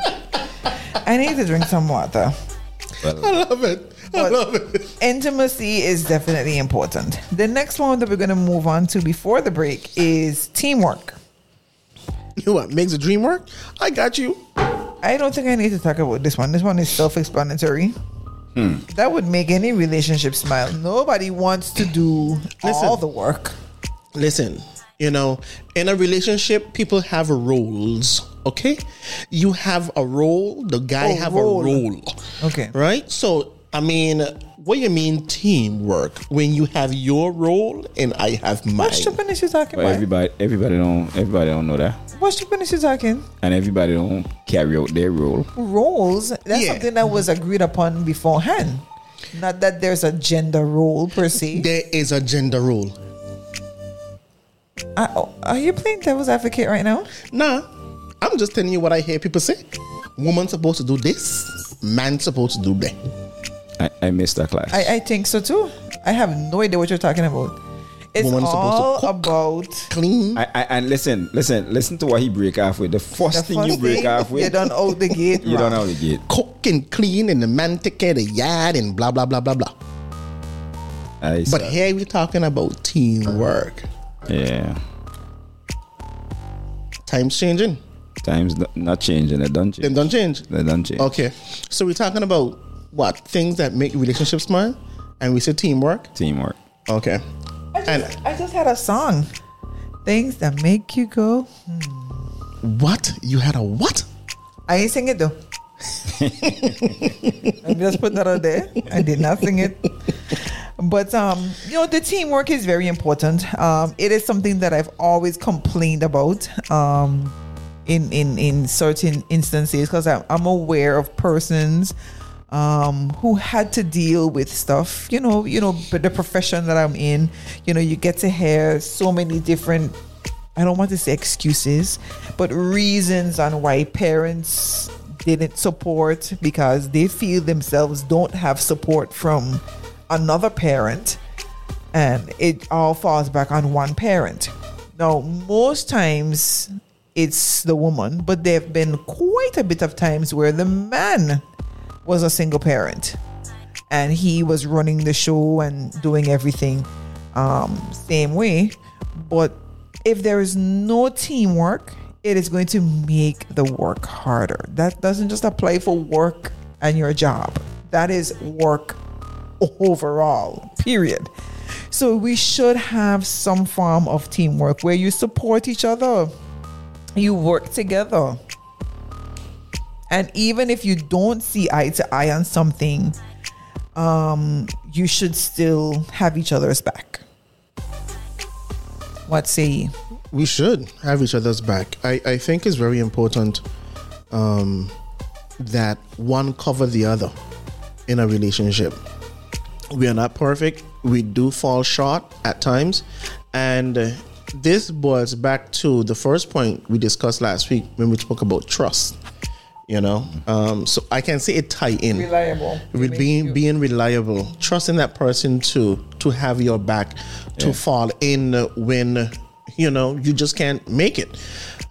I need to drink some water. Well, I love it. I love it. Intimacy is definitely important. The next one that we're going to move on to before the break is teamwork. You know what makes a dream work? I got you. I don't think I need to talk about this one. This one is self explanatory. Hmm. That would make any relationship smile. Nobody wants to do Listen. all the work. Listen, you know, in a relationship, people have roles. Okay, you have a role. The guy Oh, have role. a role. Okay. right? So, I mean, what do you mean teamwork when you have your role and I have mine? What stupidness you talking but about? everybody, everybody don't, everybody don't know that, What stupidness you talking? and everybody don't carry out their role. Roles. That's Yeah. something that was agreed upon beforehand. Not that there's a gender role per se. There is a gender role. I- oh, are you playing devil's advocate right now? Nah, I'm just telling you what I hear people say. Woman supposed to do this, man supposed to do that. I, I missed that class. I, I think so too. I have no idea what you're talking about. It's Woman's supposed to all cook. about Clean. I, I, and listen, listen, listen to what he break off with. The first the thing you break thing, off with, You don't out the gate. you don't wrong. know the gate. Cook and clean and the man take care of the yard and blah blah blah blah blah. I But said, here we're talking about teamwork. yeah, Times changing. times not- not changing. They don't change. They don't change. They don't change. Okay. So we're talking about what? Things that make relationships smile? And we said teamwork. Teamwork. Okay. I just, I just had a song. Things that make you go. What? You had a what? I ain't sing it though. I'm just putting that out there. I did not sing it. But um, you know, the teamwork is very important. Um, it is something that I've always complained about. Um, in in in certain instances, because I'm, I'm aware of persons um who had to deal with stuff you know you know but the profession that i'm in you know you get to hear so many different I don't want to say excuses, but reasons on why parents didn't support because they feel themselves don't have support from another parent and it all falls back on one parent. Now, most times it's the woman, but there have been quite a bit of times where the man was a single parent and he was running the show and doing everything um, same way. But if there is no teamwork, it is going to make the work harder. That doesn't just apply for work and your job. That is work overall, period. So we should have some form of teamwork where you support each other. You work together. And even if you don't see eye to eye on something, um, you should still have each other's back. What say you? We should have each other's back. I, I think it's very important um, that one cover the other in a relationship. We are not perfect. We do fall short at times. And this boils back to the first point we discussed last week when we spoke about trust. You know, um, so I can say it tie in. Reliable. Re- being being reliable, trusting that person to to have your back, to Yeah. fall in when you know you just can't make it,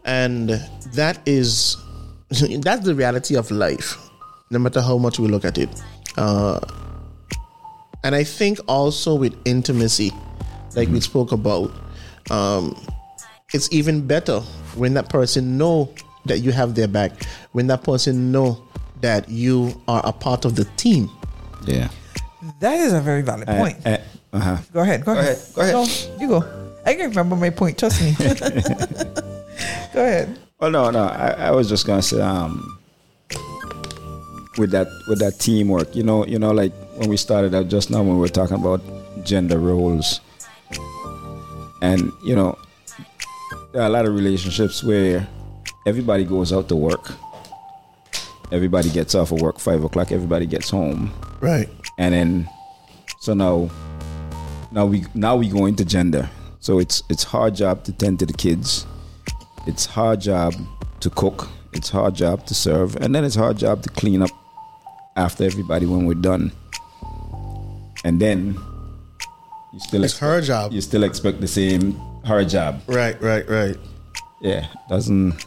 and that is that's the reality of life, no matter how much we look at it. Uh, and I think also with intimacy, like we spoke about, um, it's even better when that person know that you have their back, when that person know that you are a part of the team. Yeah. That is a very valid point. Uh, huh go ahead. Go, ahead. ahead, go ahead. No, you go. I can remember my point. Trust me. go ahead. Well, no, no. I, I was just gonna say, um, with that with that teamwork, you know, you know, like when we started out just now when we were talking about gender roles, and you know, there are a lot of relationships where everybody goes out to work, everybody gets off of work five o'clock, everybody gets home, Right. and then so now, now we now we go into gender. So it's it's hard job to tend to the kids. It's hard job to cook. It's hard job to serve, and then it's hard job to clean up after everybody when we're done. And then you still It's her job. you still expect the same her job. Right, right, right. Yeah, doesn't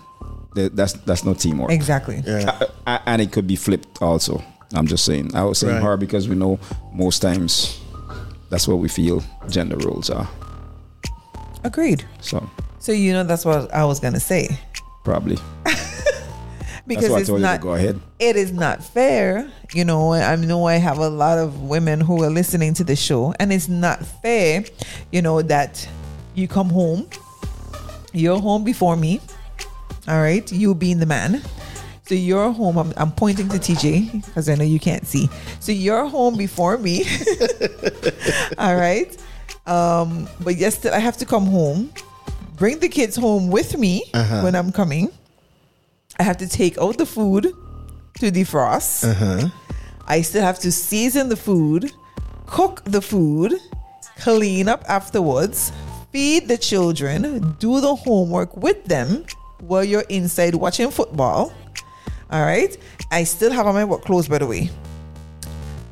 that's that's no teamwork. Exactly. Yeah. Uh, uh, and it could be flipped also. I'm just saying. I was saying Right. her because we know most times that's what we feel gender roles are. Agreed. So So you know that's what I was gonna say probably because that's why I it's told not you to go ahead. it is not fair. You know, I know I have a lot of women who are listening to the show, and it's not fair, you know, that you come home, you're home before me, all right, you being the man. So you're home. I'm, I'm pointing to TJ because I know you can't see. So you're home before me. all right. Um, but yes, I have to come home, bring the kids home with me when I'm coming. I have to take out the food to defrost. I still have to season the food, cook the food, clean up afterwards, feed the children, do the homework with them while you're inside watching football. All right. I still have on my work clothes, by the way.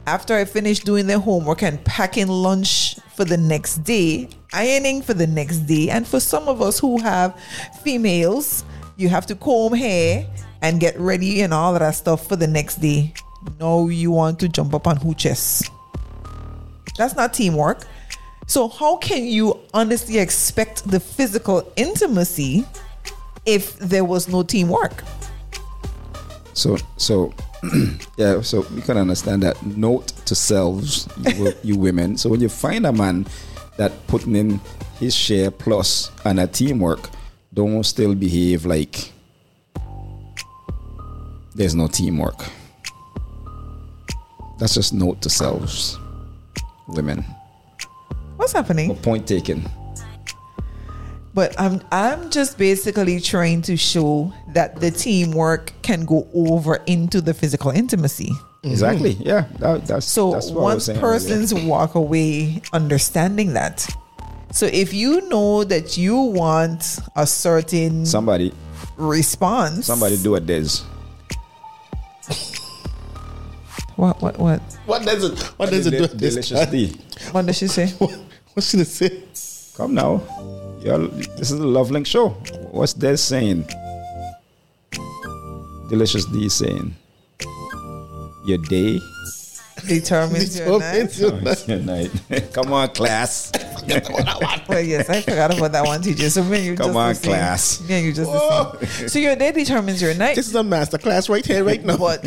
After I finish doing the homework and packing lunch for the next day, ironing for the next day, and for some of us who have females, you have to comb hair and get ready and all that stuff for the next day. No, you want to jump up on hooches. That's not teamwork. So, how can you honestly expect the physical intimacy if there was no teamwork? So so yeah, so we can understand that. Note to selves, you, you women. So when you find a man that putting in his share plus and a teamwork, don't still behave like there's no teamwork. That's just note to selves, women. What's happening? Point taken. But I'm I'm just basically trying to show that the teamwork can go over into the physical intimacy. Mm. Exactly. Yeah. That, that's So that's what I was once saying earlier. persons walk away understanding that. So if you know that you want a certain somebody response, somebody do a des. what what what What does it? What does it do? Deli- with? Delicious D. what does she say? What should it say? Come now. You're, this is the Love Link show. What's Des saying? Delicious D saying. Your day. Determines your night. Oh, it's your night. Come on, class. Well, yes, I forgot about that one, teacher. So me and you Come just on, the class. Me and you just the same. So your day determines your night. This is a master class right here, right now. but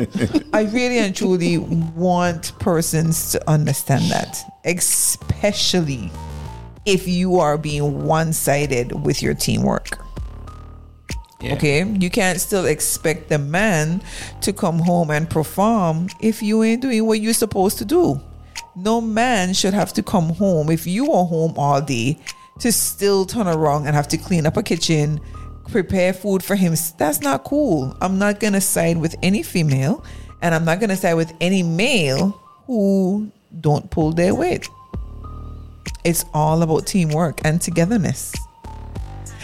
I really and truly want persons to understand that, especially if you are being one sided with your teamwork. Okay, you can't still expect the man to come home and perform if you ain't doing what you're supposed to do. No man should have to come home if you are home all day to still turn around and have to clean up a kitchen, prepare food for him. That's not cool. I'm not gonna side with any female, and I'm not gonna side with any male who don't pull their weight. It's all about teamwork and togetherness.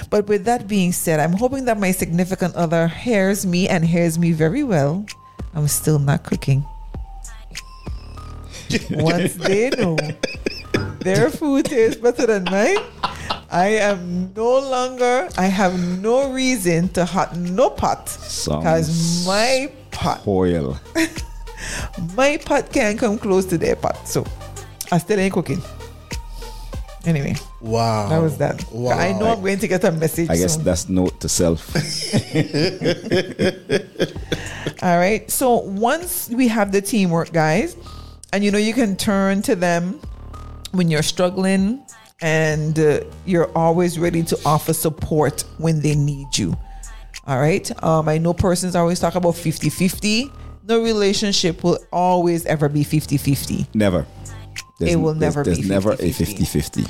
But with that being said, I'm hoping that my significant other hears me and hears me very well. I'm still not cooking. Once they know their food tastes better than mine, I am no longer, I have no reason to hot no pot. Because my pot, Oil. my pot can't come close to their pot. So I still ain't cooking. Anyway, wow. that was that. Wow. I know I'm going to get a message I guess soon. that's note to self. All right. So once we have the teamwork, guys, and you know you can turn to them when you're struggling and uh, you're always ready to offer support when they need you. All right. Um, I know persons always talk about 50 50. No relationship will always ever be 50 50. Never. There's, It will there's- never there's be never a 50-50. 50 50.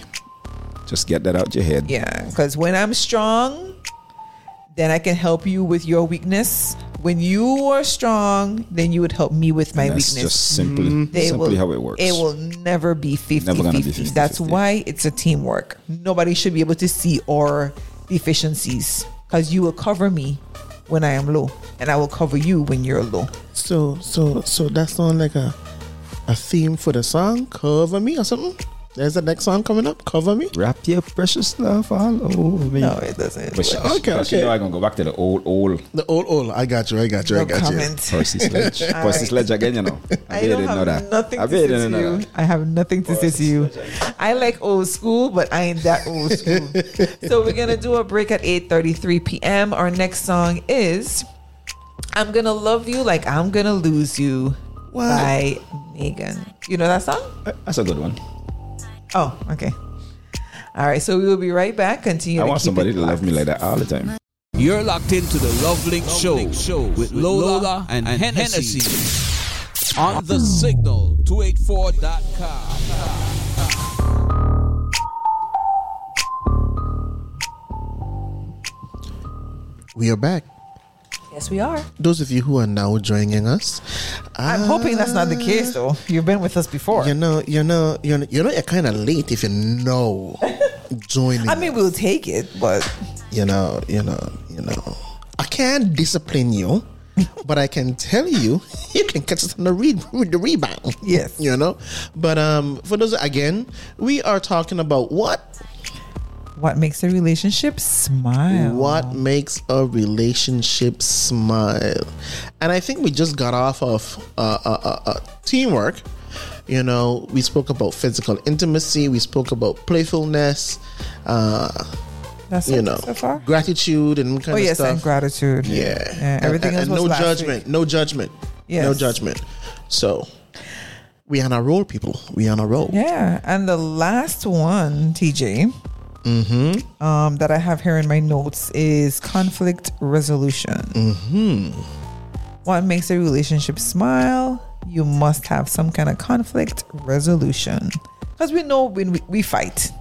Just get that out your head. Yeah. Because when I'm strong, then I can help you with your weakness. when you are strong, then you would help me with my that's weakness. just simply, mm-hmm. They simply will- how it works. It will never be 50 Never gonna be 50. 50, That's 50. why it's a teamwork. Nobody should be able to see our deficiencies because you will cover me when I am low, and I will cover you when you're low. So so so that sound like a a theme for the song. Cover me or something. There's the next song coming up. Cover me. Wrap your precious love all over me. No, it doesn't. But she, Okay, but she okay. know I'm gonna go back to the old, old The old old. I got you. I got you. I no got you. comment. Percy Sledge. Percy right. Sledge again, you know. I, I bet you don't didn't know have that. nothing I to say to didn't know you. that. I have nothing to say to you. I like old school, but I ain't that old school. so we're gonna do a break at 8:33 p.m. Our next song is "I'm Gonna Love You Like I'm Gonna Lose You" What? by Meghan. You know that song? Uh, that's a good one. Oh, okay. All right, so we will be right back. Continue. I to want keep somebody it to love me like that all the time. You're locked into the Love Link Show, with Lola, and, Hennessy, on the signal 284.com. We are back. Yes, we are. Those of you who are now joining us, I'm hoping that's not the case, though. You've been with us before. you know, you know, you know, you know, you're kind of late if you know joining. I mean, we'll take it, but you know, you know, you know. I can't discipline you, but I can tell you, you can catch us on the read with the rebound. Yes. you know. But um, for those again, we are talking about what what makes a relationship smile? what makes a relationship smile, and I think we just got off of uh, uh, uh, uh, teamwork. You know, we spoke about physical intimacy. We spoke about playfulness. Uh, That's you know, so far. gratitude and kind Oh of yes, stuff. and gratitude. Yeah. everything and, else and was no judgment. week. No judgment. No Yes. judgment. So we on a roll, people. We on a roll. Yeah, and the last one, TJ, Mm-hmm. um, that I have here in my notes is conflict resolution. Mm-hmm. What makes a relationship smile? You must have some kind of conflict resolution, because we know when we, we fight,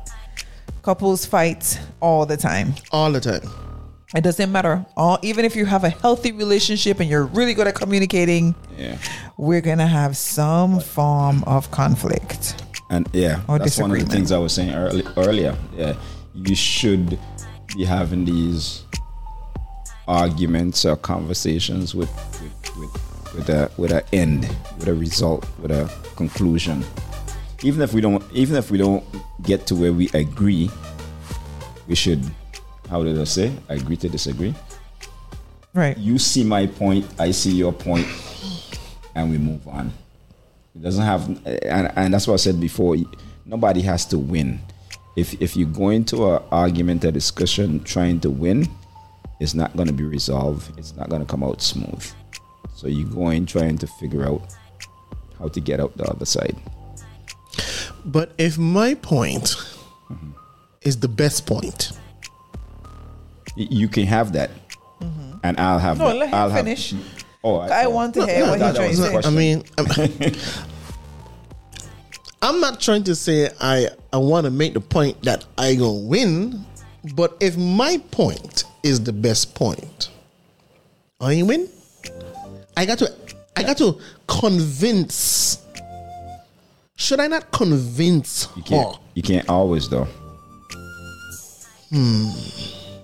couples fight all the time. All the time. It doesn't matter. All even if you have a healthy relationship and you're really good at communicating, Yeah. we're gonna have some form of conflict. And yeah, Or that's one of the things I was saying early, earlier. Yeah, you should be having these arguments or conversations with with with, with a with an end, with a result, with a conclusion. Even if we don't, even if we don't get to where we agree, we should. How did I say? Agree to disagree. Right. You see my point, I see your point, and we move on. It doesn't have, and, and that's what I said before. Nobody has to win. If if you go into an argument, a discussion, trying to win, it's not going to be resolved. It's not going to come out smooth. So you go in trying to figure out how to get out the other side. But if my point is the best point, You can have that, and I'll have. Mm-hmm. No, that. let him I'll have- finish. Oh, I thought- want to hear No, what that- he's trying to the say. I mean, I'm, I'm not trying to say I I want to make the point that I gonna win, but if my point is the best point, I win. I got to I got to convince. Should I not convince You can't. her? You can't always though. Hmm.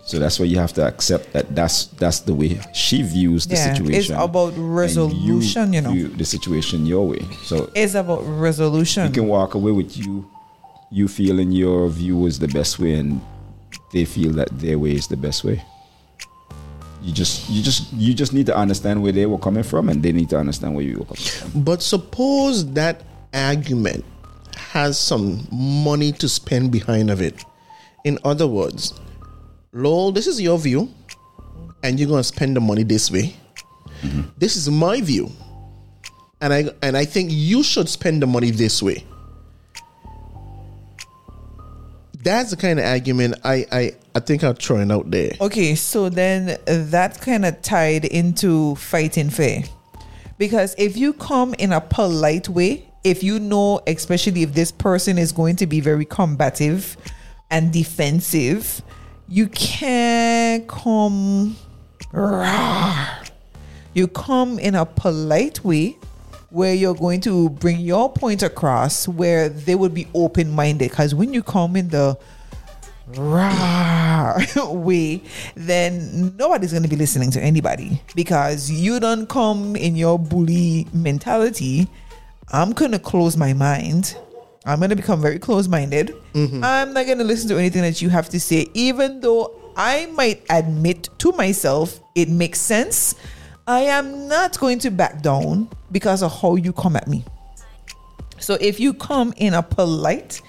So that's why you have to accept that that's that's the way she views the Yeah, it's situation. about and resolution, you know. view the situation your way. So It's about resolution. you can walk away with you, you feeling your view is the best way, and they feel that their way is the best way. You just, you just, you just need to understand where they were coming from, and they need to understand where you were coming from. But suppose that argument has some money to spend behind of it. In other words, Lola, this is your view, and you're gonna spend the money this way. Mm-hmm. This is my view, and I and I think you should spend the money this way. That's the kind of argument I I, I think I'm throwing out there. Okay, so then that kind of tied into fighting fair. Because if you come in a polite way, if you know, especially if this person is going to be very combative and defensive, you can't come. "Rah." You come in a polite way where you're going to bring your point across where they would be open minded. Because when you come in the rah way, then nobody's going to be listening to anybody because you don't come in your bully mentality. I'm going to close my mind. I'm going to become very close minded. Mm-hmm. I'm not going to listen to anything that you have to say, even though I might admit to myself it makes sense. I am not going to back down because of how you come at me. So if you come in a polite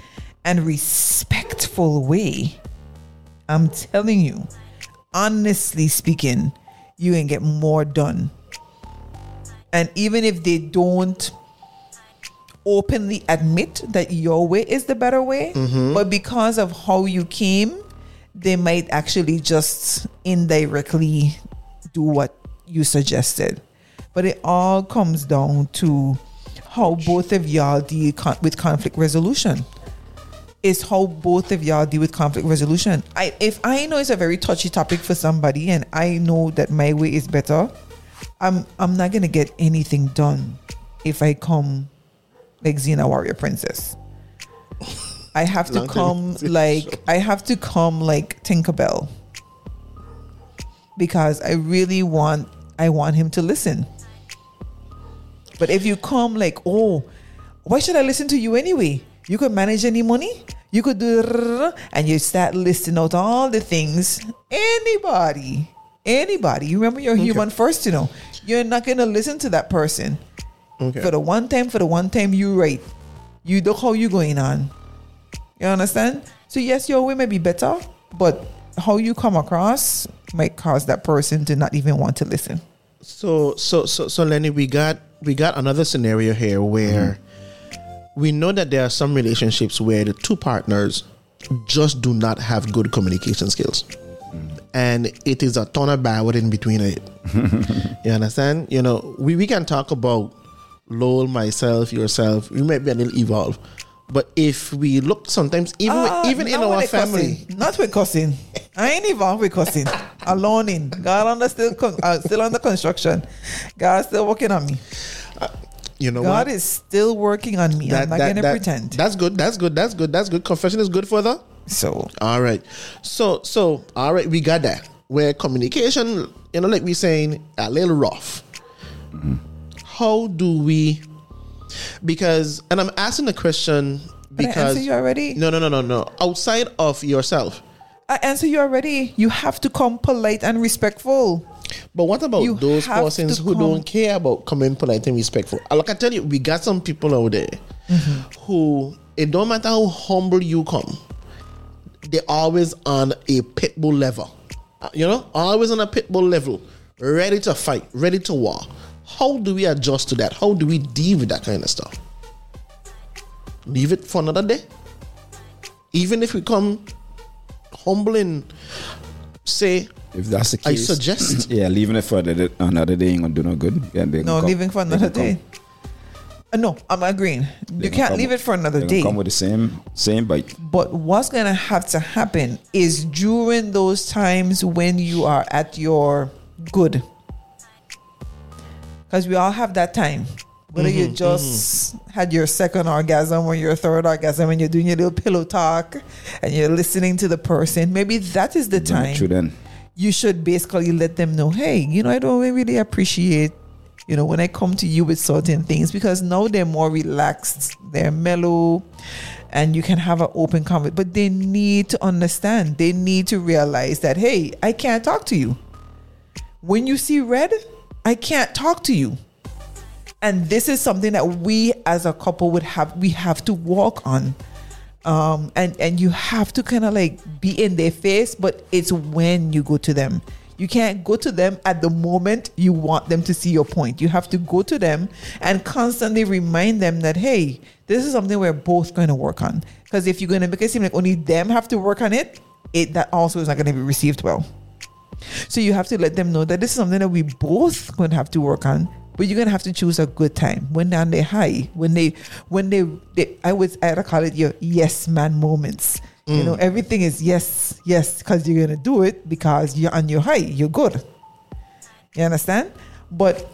and respectful way, I'm telling you, honestly speaking, you can get more done. And even if they don't openly admit that your way is the better way, mm-hmm. but because of how you came, they might actually just indirectly do what you suggested. But it all comes down to how both of y'all deal con- with conflict resolution. Is how both of y'all deal with conflict resolution. I if I know it's a very touchy topic for somebody and I know that my way is better, I'm I'm not gonna get anything done if I come like Xena Warrior Princess. I have to come like I have to come like Tinkerbell because I really want I want him to listen. But if you come like, oh, why should I listen to you anyway? You could manage any money. You could do, and you start listing out all the things. Anybody, anybody. You remember you're human first, you know. You're not gonna listen to that person Okay. for the one time. For the one time you right, you know how you going on. You understand? So yes, your way may be better, but how you come across might cause that person to not even want to listen. So so so so Lenny, we got we got another scenario here where mm-hmm. we know that there are some relationships where the two partners just do not have good communication skills. Mm-hmm. And it is a ton of bad in between it. you understand? You know, we, we can talk about Lola, myself, yourself. We might be a little evolved. But if we look sometimes even with- Ah, even in our family, cussing. not with cussing. I ain't involved with cussing. Alone in God under still con- uh, still under construction. God still working on me. you know what? God what? is still working on me. I'm not gonna pretend. That's good. That's good. That's good. That's good. Confession is good for the so All right. So so all right, we got that. Where communication, you know, like we saying, a little rough. How do we? Because, and I'm asking the question Did I because answer you already? No, no, no, no, no. Outside of yourself. I answer you already. You have to come polite and respectful. But what about You those persons who don't care about coming polite and respectful? Like I tell you, we got some people out there Mm-hmm. who it don't matter how humble you come, they're always on a pit bull level. Uh, You know, always on a pit bull level, ready to fight, ready to war. How do we adjust to that? How do we deal with that kind of stuff? Leave it for another day. Even if we come humble and say, If that's the case, I suggest- yeah, leaving it for the, another day ain't gonna do no good. Yeah, they No, come- leaving for another day. Uh, no, I'm agreeing. come- You can't gonna leave come- it for another day. Come with the same same bite. But what's gonna have to happen is during those times when you are at your good, because we all have that time. Whether you just had your second orgasm or your third orgasm, and you're doing your little pillow talk, and you're listening to the person, maybe that is the time True then. you should basically let them know, hey, you know, I don't really appreciate, you know, when I come to you with certain things because now they're more relaxed, they're mellow, and you can have an open conversation. But they need to understand, they need to realize that, hey, I can't talk to you. When you see red, I can't talk to you. And this is something that we as a couple would have, we have to walk on. Um and and you have to kind of like be in their face but it's when you go to them. You can't go to them at the moment you want them to see your point. You have to go to them and constantly remind them that hey this is something we're both going to work on. Because if you're going to make it seem like only them have to work on it it that also is not going to be received well so you have to let them know that this is something that we both going to have to work on. But you're gonna have to choose a good time when they're on their high, when they, when they, they I was I call it your yes man moments. You mm. know, everything is yes, yes, because you're gonna do it because you're on your high, you're good. You understand? but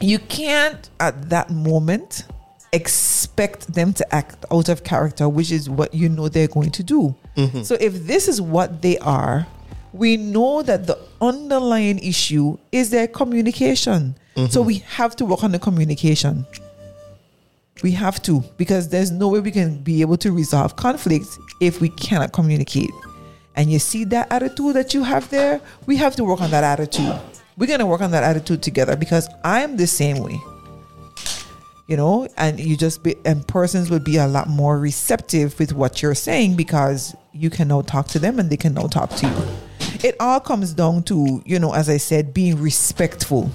you can't at that moment expect them to act out of character, which is what you know they're going to do. Mm-hmm. So if this is what they are, we know that the underlying issue is their communication. So mm-hmm. we have to work on the communication. We have to because there's no way we can be able to resolve conflicts if we cannot communicate. And you see that attitude that you have there, we have to work on that attitude. We're going to work on that attitude together because I'm the same way. You know, and you just be, and persons would be a lot more receptive with what you're saying because you can now talk to them and they can now talk to you. It all comes down to, you know, as I said, being respectful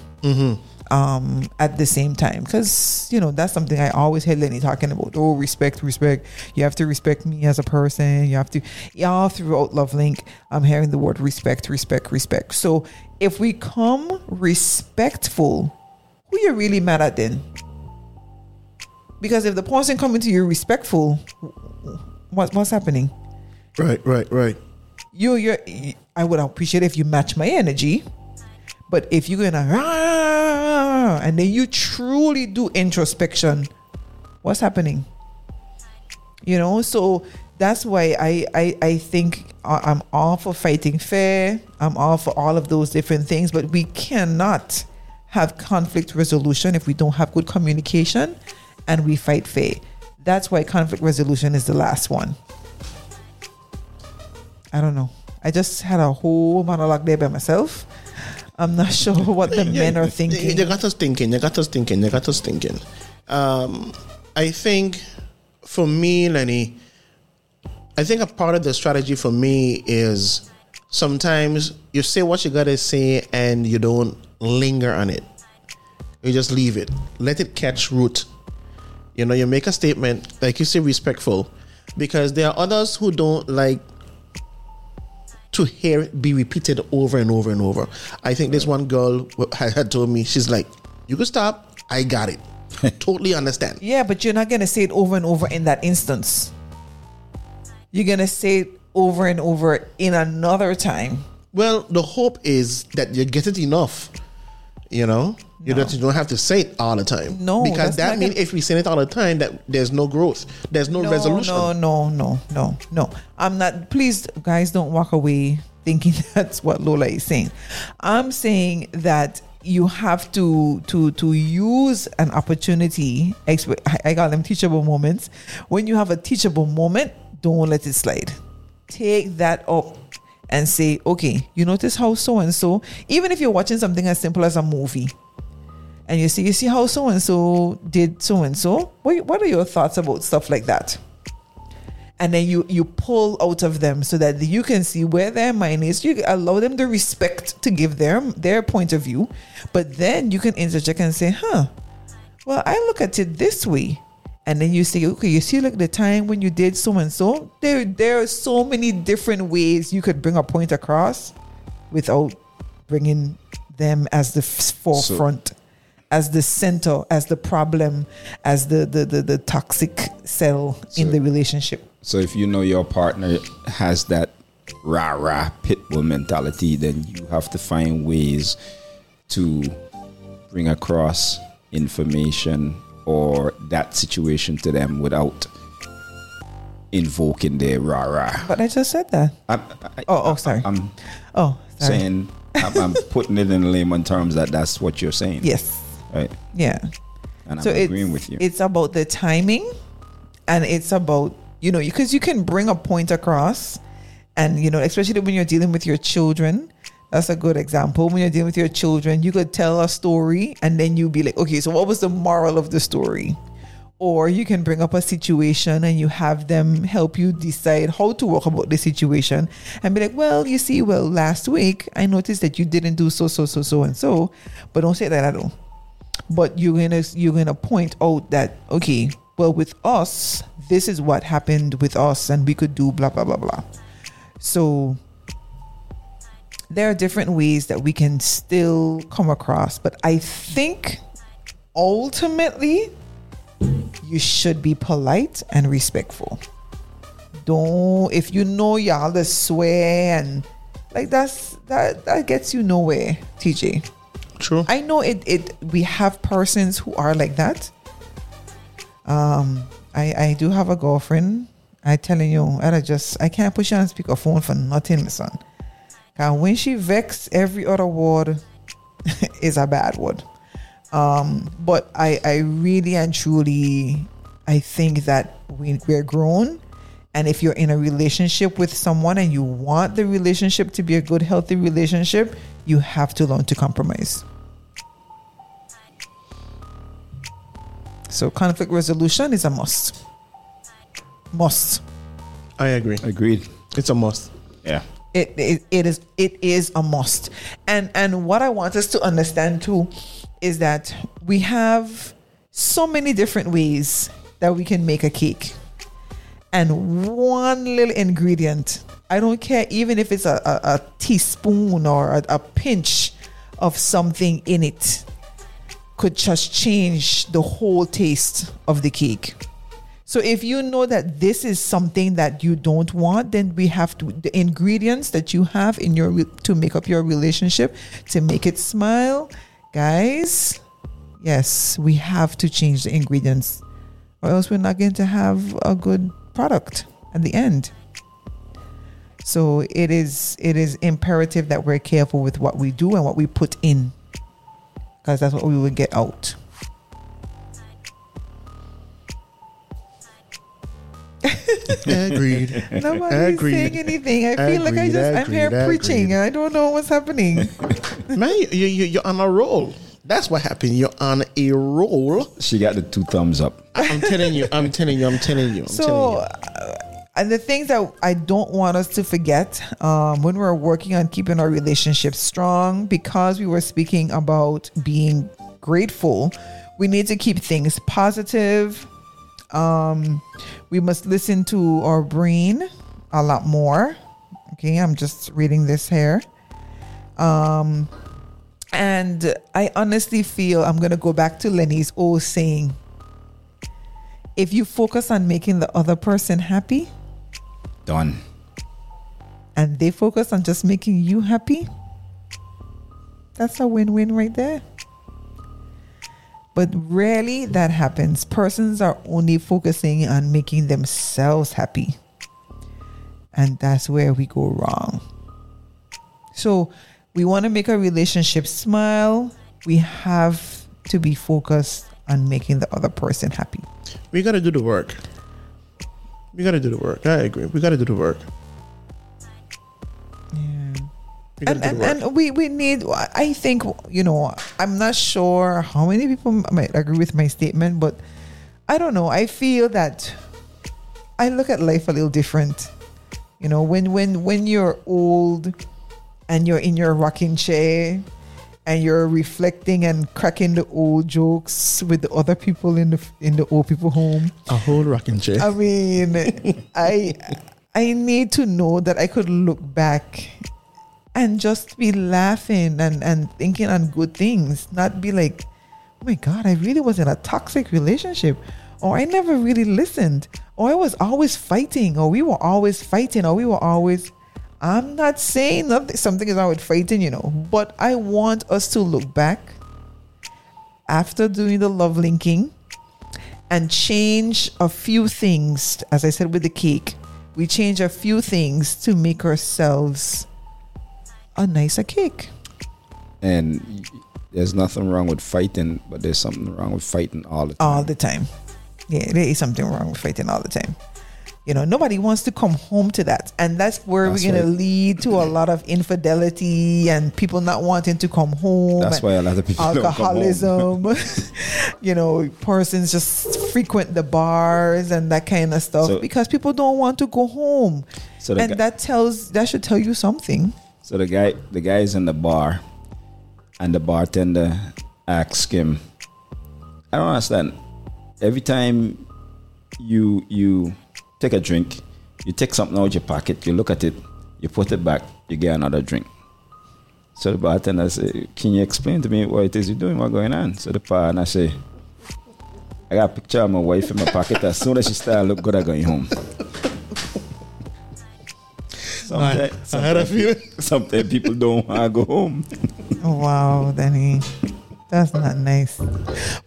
um at the same time. Because you know that's something i always hear lenny talking about. Oh respect respect. You have to respect me as a person. You have to Y'all throughout love link i'm hearing the word respect respect respect. So if we come respectful who you really mad at then? Because if the person coming to you respectful what, what's happening? Right, right, right. You you're I would appreciate if you match my energy. But if you're gonna "Rah," and then you truly do introspection, what's happening? You know, so that's why I I, I think I'm all for fighting fair. I'm all for all of those different things, but we cannot have conflict resolution if we don't have good communication and we fight fair. That's why conflict resolution is the last one. I don't know. I just had a whole monologue there by myself. I'm not sure what the men are thinking. you got us thinking. You got us thinking. You got us thinking. Um, I think for me, Lenny, I think a part of the strategy for me is sometimes you say what you gotta say and you don't linger on it. You just leave it. Let it catch root. You know, you make a statement, like you say, respectful, because there are others who don't like to hear it be repeated over and over and over. I think this one girl had had told me, she's like, "You can stop. I got it. totally understand." Yeah, but you're not gonna say it over and over in that instance. You're gonna say it over and over in another time. Well, the hope is that you get it enough. You know, you don't you don't have to say it all the time. No, because that means if we say it all the time, that there's no growth, there's no, resolution. No, no, no, no, no. I'm not. Please, guys, don't walk away thinking that's what Lola is saying. I'm saying that you have to to to use an opportunity. I- got them teachable moments. When you have a teachable moment, don't let it slide. Take that up and say, okay, you notice how so and so, even if you're watching something as simple as a movie, and you see you see how so and so did so and so what what are your thoughts about stuff like that? And then you you pull out of them so that you can see where their mind is. You allow them the respect to give their their point of view. But then you can interject and say huh well i look at it this way. And then you say okay you see like the time when you did so and so there there are so many different ways you could bring a point across without bringing them as the forefront as the center as the problem as the the the, the toxic cell in the relationship. So if you know your partner has that rah rah pit bull mentality, then you have to find ways to bring across information or that situation to them without invoking their rah rah. but i just said that. I'm, I, oh oh sorry. I'm oh sorry. saying I'm, I'm putting it in layman terms that that's what you're saying. yes Right. yeah And so I'm it's, agreeing with you. it's about the timing and it's about you know because you can bring a point across and you know especially when you're dealing with your children that's a good example when you're dealing with your children you could tell a story and then you'd be like okay so what was the moral of the story or you can bring up a situation and you have them help you decide how to work about the situation and be like well you see well last week i noticed that you didn't do so so so so and so but don't say that at all but you're gonna you're gonna point out that okay well with us this is what happened with us and we could do blah blah blah blah. So there are different ways that we can still come across but i think ultimately you should be polite and respectful. Don't if you know y'all just swear and like that's that that gets you nowhere tj True. I know it. It we have persons who are like that. Um, I I do have a girlfriend. I telling you, I just I can't put you on speakerphone for nothing, son. Cause when she vex, every other word is a bad word. Um, but I I really and truly I think that we we're grown. And if you're in a relationship with someone and you want the relationship to be a good, healthy relationship, you have to learn to compromise. So conflict resolution is a must. Must. I agree. Agreed. It's a must. Yeah. It, it it is it is a must. And and what I want us to understand too is that we have so many different ways that we can make a cake. And one little ingredient, I don't care even if it's a, a, a teaspoon or a, a pinch of something in it, could just change the whole taste of the cake. So if you know that this is something that you don't want, then we have to the ingredients that you have in your to make up your relationship to make it smile, guys. Yes, we have to change the ingredients, or else we're not going to have a good product at the end. So it is it is imperative that we're careful with what we do and what we put in, because that's what we will get out. Agreed. Nobody's Agreed. saying anything. I feel like I Agreed, just I'm here agreed, preaching. I don't know what's happening. Man, you, you, you're on a roll. That's what happened. You're on a roll. She got the two thumbs up. I'm telling you. I'm telling you. I'm telling you. I'm so, telling you. Uh, and the things that I don't want us to forget um, when we're working on keeping our relationship strong, because we were speaking about being grateful, we need to keep things positive. Um, we must listen to our brain a lot more. Okay, I'm just reading this here. Um, and I honestly feel I'm going to go back to Lenny's old saying if you focus on making the other person happy Done. and they focus on just making you happy, that's a win win right there. But rarely that happens. Persons are only focusing on making themselves happy. And that's where we go wrong. So, we want to make a relationship smile. We have to be focused on making the other person happy. we got to do the work. We got to do the work. I agree. We got to do the work. Yeah. We got to and, and, and we, we need i think you know i'm not sure how many people might agree with my statement but i don't know i feel that i look at life a little different you know when when when you're old and you're in your rocking chair and you're reflecting and cracking the old jokes with the other people in the in the old people home a whole rocking chair. I mean, I I need to know that I could look back and just be laughing and and thinking on good things, not be like, oh my god, I really was in a toxic relationship, or I never really listened, or I was always fighting, or we were always fighting, or we were always. I'm not saying nothing, something is wrong with fighting, you know, but I want us to look back after doing the love linking and change a few things. As I said with the cake, we change a few things to make ourselves a nicer cake. And there's nothing wrong with fighting, but there's something wrong with fighting all the time. all the time. Yeah, there is something wrong with fighting all the time. You know, nobody wants to come home to that. And that's where That's we're going to lead to a lot of infidelity and people not wanting to come home. That's why a lot of people don't come home. alcoholism. you know, persons just frequent the bars and that kind of stuff So- because people don't want to go home. So and guy- that tells, that should tell you something. So the guy, the guy is in the bar, and the bartender asks him, "I don't understand. Every time you you take a drink, you take something out of your pocket, you look at it, you put it back, you get another drink." So the bartender say, "Can you explain to me what it is you're doing? What's going on?" So the partner say, "I got a picture of my wife in my pocket. As soon as she start look good, I'm going home." I, Sometimes, I had a feeling. sometimes people don't want to go home. Wow, Danny. That's not nice.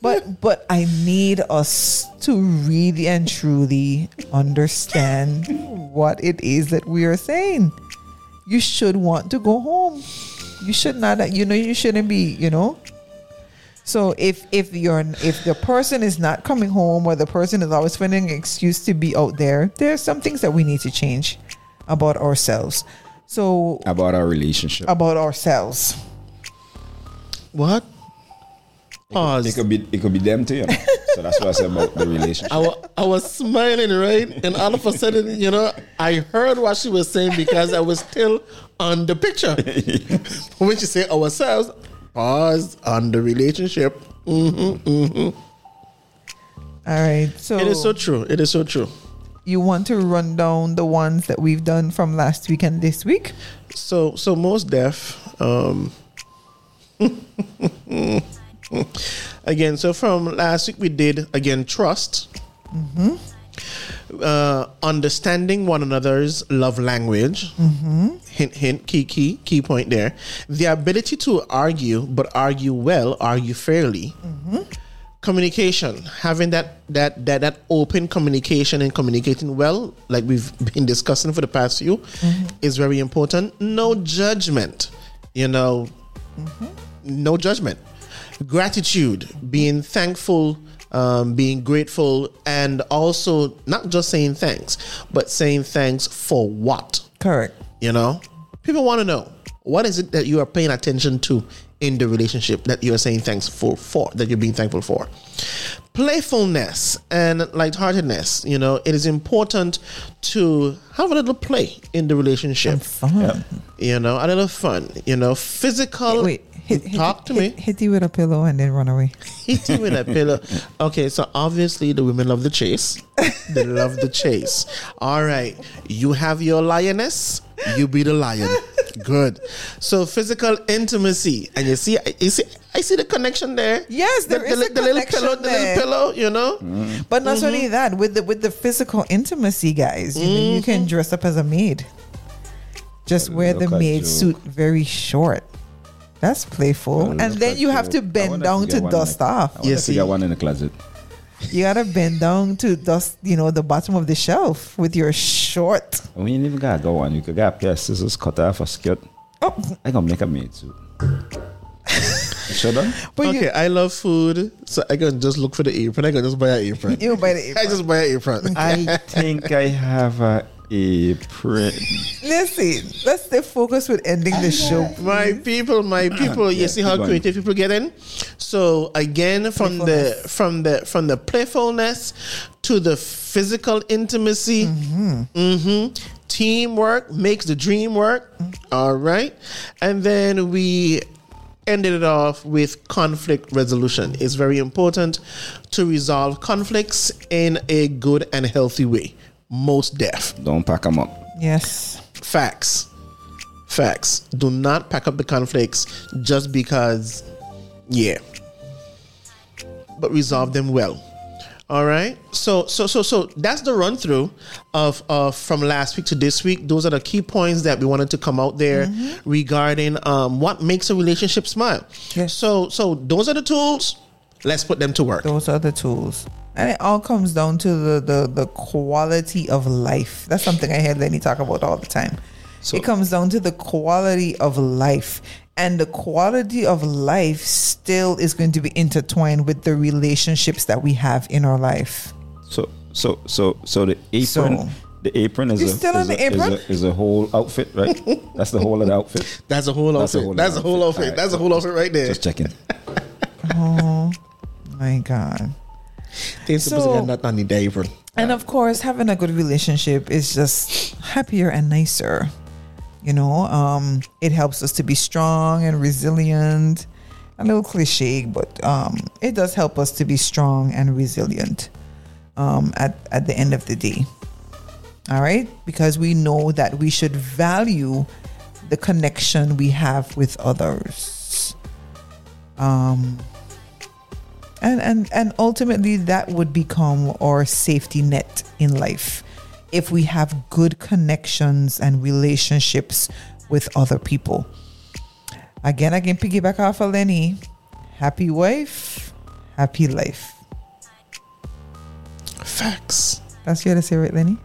But but I need us to really and truly understand what it is that we are saying. You should want to go home. You should not you know you shouldn't be, you know. So if if you're if the person is not coming home or the person is always finding an excuse to be out there, there are some things that we need to change about ourselves. So About our relationship. about ourselves. What? It Pause. could be it could be them too, you know. So that's what I said about the relationship. I, was smiling, right? And all of a sudden, you know, I heard what she was saying because I was still on the picture. when she said ourselves, pause on the relationship. hmm hmm All right. So, It is so true. It is so true. you want to run down the ones that we've done from last week and this week? So, so most deaf. Um, again, so from last week we did again trust, mm-hmm. uh, understanding one another's love language. Mm-hmm. Hint, hint, key, key, key point there. The ability to argue, but argue well, argue fairly. Mm-hmm. Communication, having that that that that open communication and communicating well, like we've been discussing for the past few, is very important. No judgment, you know, no judgment. Gratitude, being thankful, um, being grateful, and also not just saying thanks, but saying thanks for what. Correct. You know, people want to know what is it that you are paying attention to in the relationship that you are saying thanks for, for that you're being thankful for. Playfulness and lightheartedness. You know, it is important to have a little play in the relationship. Fun. You know, a little fun. You know, physical. Wait, hit, hit, talk to hit, me. Hit you with a pillow and then run away. Hit you with a pillow. Okay, so obviously the women love the chase. They love the chase. All right, you have your lioness. You be the lion. Good. So physical intimacy, and you see, you see, I see the connection there. Yes, there the, is the, a the little connection pillow, the little pillow. You know, mm-hmm. But not only mm-hmm. that, with the with the physical intimacy, guys, you, know, you can mm-hmm. dress up as a maid. Just wear the maid you. suit very short. That's playful. And then at you have to bend down you to get one in dust off. Yes, wonder You if got one in the closet. You gotta bend down to dust, you know, the bottom of the shelf with your short. We ain't even gotta go one. You could get a pair of scissors, cut off a skirt. Oh, I gonna make a maid suit. Should I? but okay. you, I love food, so I can just look for the apron. I can just buy an apron. you buy the I just buy an apron. I think I have a apron. Listen, let's stay focused with ending the show. My people, my ah, people, you Yeah, see how keep going. creative people get in. So again, from the from the from the playfulness to the physical intimacy, hmm teamwork makes the dream work. Mm-hmm. All right, and then we ended it off with conflict resolution. It's very important to resolve conflicts in a good and healthy way. Most deaf. Don't pack them up. Yes. Facts. Facts. Do not pack up the conflicts just because, yeah. But resolve them well. All right. So so so so that's the run through of of from last week to this week. Those are the key points that we wanted to come out there regarding um what makes a relationship smile. Yes. So so those are the tools. Let's put them to work. Those are the tools. And it all comes down to the, the, the quality of life. That's something I hear Lenny talk about all the time. So- it comes down to the quality of life. And the quality of life still is going to be intertwined with the relationships that we have in our life. So so so so the apron. So- the apron is You a, still is, on a, apron? is a is a whole outfit, right? That's the whole of the outfit. That's a whole That's a outfit. whole That's a whole outfit. outfit. All That's a right. whole outfit right there. Just checking. Oh my God. Things So- supposed to get not on the apron. And of course, having a good relationship is just happier and nicer. You know, um, it helps us to be strong and resilient. A little cliche, but um, it does help us to be strong and resilient um, at, at the end of the day. All right? Because we know that we should value the connection we have with others. Um, and and and ultimately that would become our safety net in life if we have good connections and relationships with other people Again, I can piggyback off of Lenny. Happy wife, happy life. Facts. That's you to say, right, Lenny?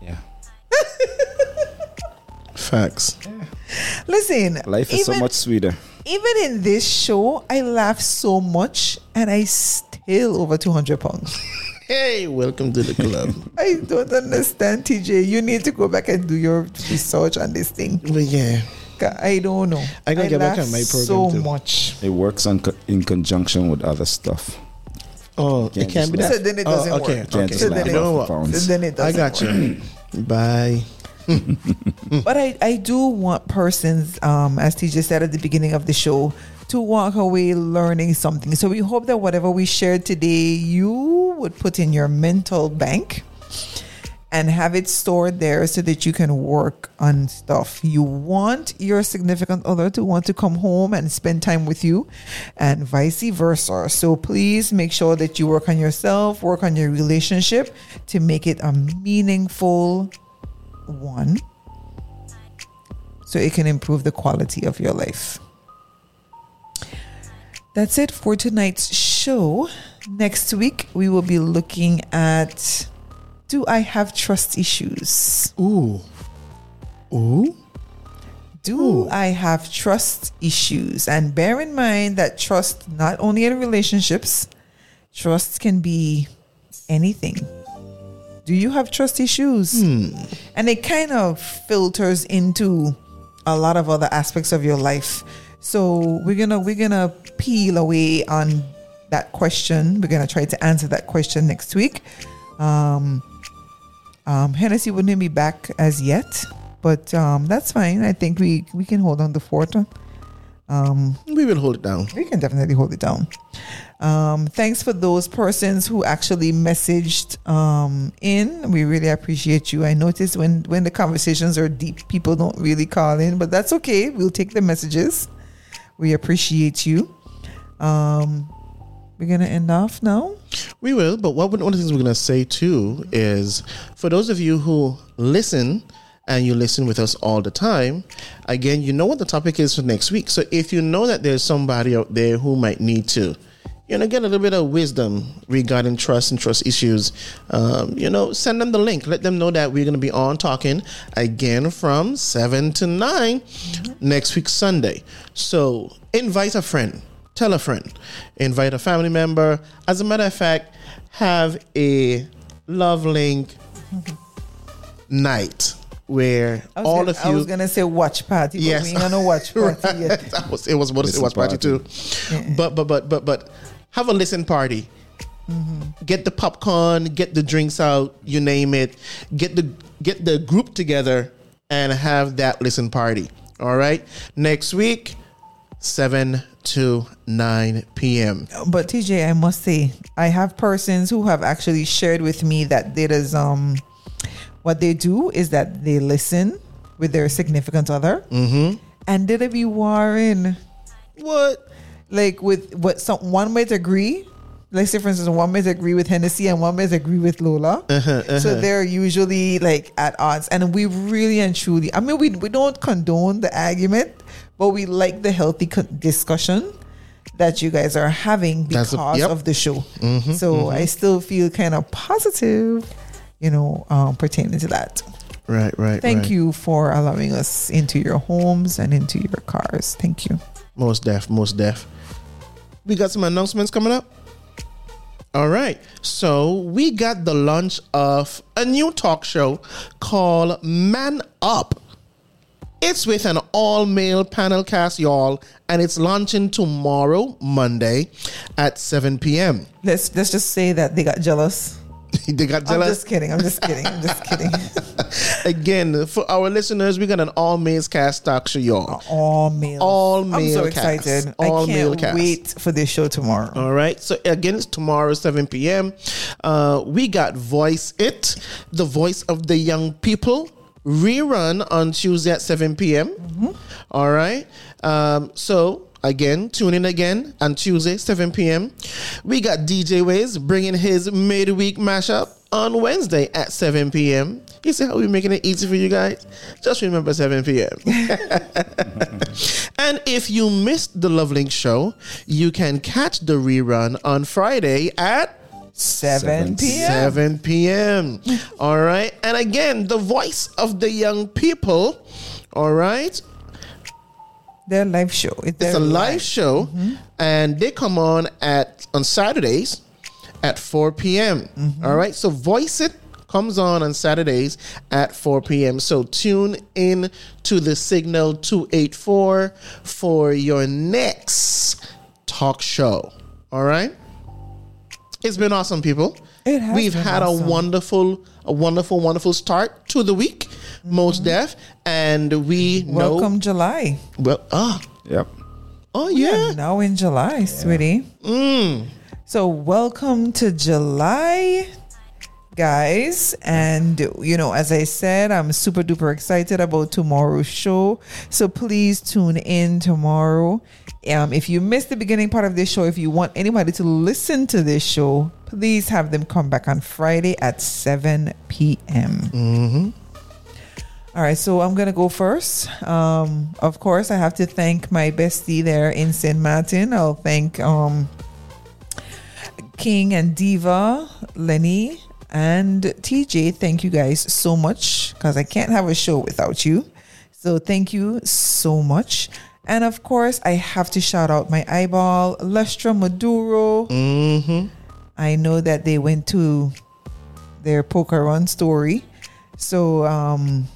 Yeah. Facts. Listen, Life is even, so much sweeter. Even in this show, I laugh so much and I still over 200 pounds. Hey, welcome to the club. I don't understand, TJ. You need to go back and do your research on this thing. but yeah, I don't know. I gotta get back on my program so too. much. It works on, co- in conjunction with other stuff. oh, Can't it can't be laugh. that. So then it Oh, doesn't okay, work. Can't okay. So laugh then You it- know off the what? So then it I doesn't got work. you. Bye. But I, I do want persons, um, as TJ said at the beginning of the show, to walk away learning something. So we hope that whatever we shared today, you would put in your mental bank and have it stored there so that you can work on stuff. You want your significant other to want to come home and spend time with you, and vice versa. So please make sure that you work on yourself, work on your relationship to make it a meaningful one so it can improve the quality of your life. That's it for tonight's show. Next week, we will be looking at Do I have trust issues? Ooh. Ooh. Do I have trust issues? And bear in mind that trust, not only in relationships, trust can be anything. Do you have trust issues? And it kind of filters into a lot of other aspects of your life. So we're gonna we're gonna peel away on that question. We're gonna try to answer that question next week. Um, um, Hennessy wouldn't be back as yet, but um, that's fine. I think we we can hold on the fort. Um, We will hold it down. we can definitely hold it down. Um, thanks for those persons who actually messaged um, in. We really appreciate you. I noticed when when the conversations are deep, people don't really call in, but that's okay. We'll take the messages. We appreciate you. Um, we're gonna end off now. We will, but what one of the things we're going to say too is for those of you who listen and you listen with us all the time, again, you know what the topic is for next week. So if you know that there's somebody out there who might need to, you know, get a little bit of wisdom regarding trust and trust issues, um, you know, send them the link. Let them know that we're going to be on talking again from 7 to 9 next week, Sunday. So invite a friend tell a friend, invite a family member. As a matter of fact, have a love link night where I was all gonna, of I was gonna say watch party, but Yes. we ain't gonna watch party Right. yet. That was, it was about to watch party party. too, but but but but but have a listen party. Get the popcorn, get the drinks out, you name it. Get the get the group together and have that listen party. All right, next week, seven to nine p.m. But TJ, I must say, I have persons who have actually shared with me that there is um what they do is that they listen with their significant other. Mm-hmm. and did it be warring. What? like with what some one might agree like say for instance one might agree with Hennessy and one might agree with Lola. Uh-huh, so uh-huh. they're usually like at odds. And we really and truly I mean we, we don't condone the argument but we like the healthy discussion that you guys are having because a- yep. of the show. Mm-hmm, so mm-hmm. I still feel kind of positive you know um, pertaining to that Right, right. thank right. you for allowing us into your homes and into your cars thank you Most deaf, most deaf. We got some announcements coming up. All right. So we got the launch of a new talk show called Man Up. It's with an all male panel cast, y'all, and it's launching tomorrow, Monday, at 7 p.m. Let's let's just say that they got jealous. they got I'm just kidding. I'm just kidding. I'm just kidding. Again, for our listeners, we got an all male cast talk show, y'all. All male. All male. I'm so cast. excited. All I can't cast. wait for this show tomorrow. All right. So again, it's tomorrow, 7 p.m. Uh, we got Voice It, the voice of the young people, rerun on Tuesday at 7 p.m. All right. Um, so again, tune in again on Tuesday, 7 p.m. We got DJ Ways bringing his midweek mashup on Wednesday at 7 p.m. You see how we're making it easy for you guys? Just remember 7 p.m. and if you missed the Lovelink show, you can catch the rerun on Friday at 7 p.m. 7 p.m. All right. And again, the voice of the young people. All right. Their live show. It's their a live show, mm-hmm. and they come on at on Saturdays at 4 p.m. Mm-hmm. All right. So Voice It comes on on Saturdays at 4 p.m. So tune in to the Signal 284 for your next talk show. All right. It's been awesome, people. It has We've had awesome. a wonderful, a wonderful, wonderful start to the week, most deaf, and we Welcome. July. Well, ah, Yep. oh We yeah. are now in July, sweetie. So welcome to July, guys. And you know, as I said, I'm super duper excited about tomorrow's show. So please tune in tomorrow. Um, if you missed the beginning part of this show, if you want anybody to listen to this show, please have them come back on Friday at 7 p.m. All right, so I'm gonna go first. Um, of course, I have to thank my bestie there in St. Martin. I'll thank um, King and Diva, Lenny, and TJ. Thank you guys so much because I can't have a show without you. So thank you so much. And of course, I have to shout out my eyeball, Lustra Maduro. I know that they went to their poker run story. So um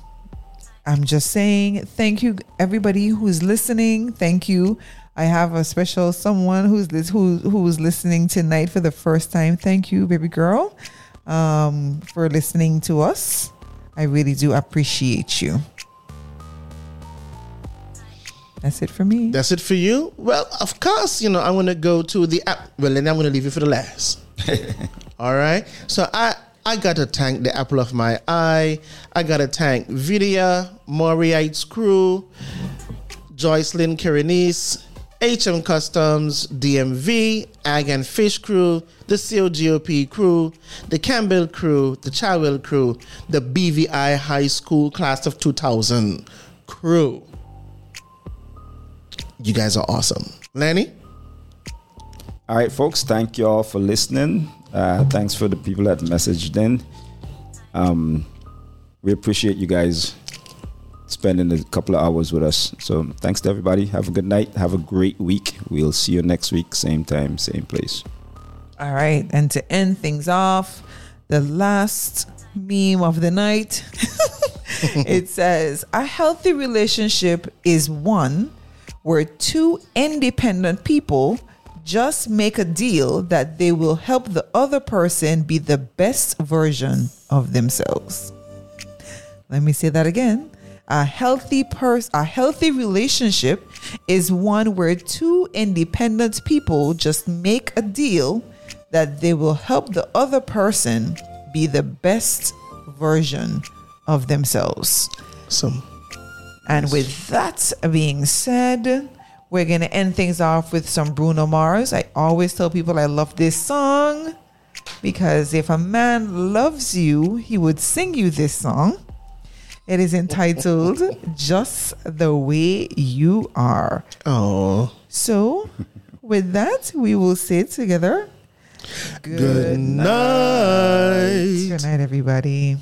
I'm just saying thank you everybody who's listening. Thank you. I have a special someone who's lis- who who's listening tonight for the first time. Thank you, baby girl, um, for listening to us. I really do appreciate you. That's it for me. That's it for you. Well, of course, you know I'm gonna go to the app. Well, then I'm gonna leave you for the last. All right. So I I gotta thank the apple of my eye. I gotta thank Vidya, Moriite's crew, Joycelyn Kerenice, HM Customs, DMV, Ag and Fish crew, the COGOP crew, the Campbell crew, the Chilwell crew, the BVI High School Class of 2000 crew. You guys are awesome. Lanny? All right, folks. Thank you all for listening. Uh, thanks for the people that messaged in. Um, we appreciate you guys spending a couple of hours with us. So thanks to everybody. Have a good night. Have a great week. We'll see you next week, same time, same place. All right, and to end things off, the last meme of the night. it says a healthy relationship is one where two independent people just make a deal that they will help the other person be the best version of themselves. Let me say that again. A healthy pers- a healthy relationship is one where two independent people just make a deal that they will help the other person be the best version of themselves. Some. And with that being said, we're going to end things off with some Bruno Mars. I always tell people I love this song because if a man loves you, he would sing you this song. It is entitled Just the Way You Are. Oh. So, with that, we will say it together. Good night. Good night, everybody.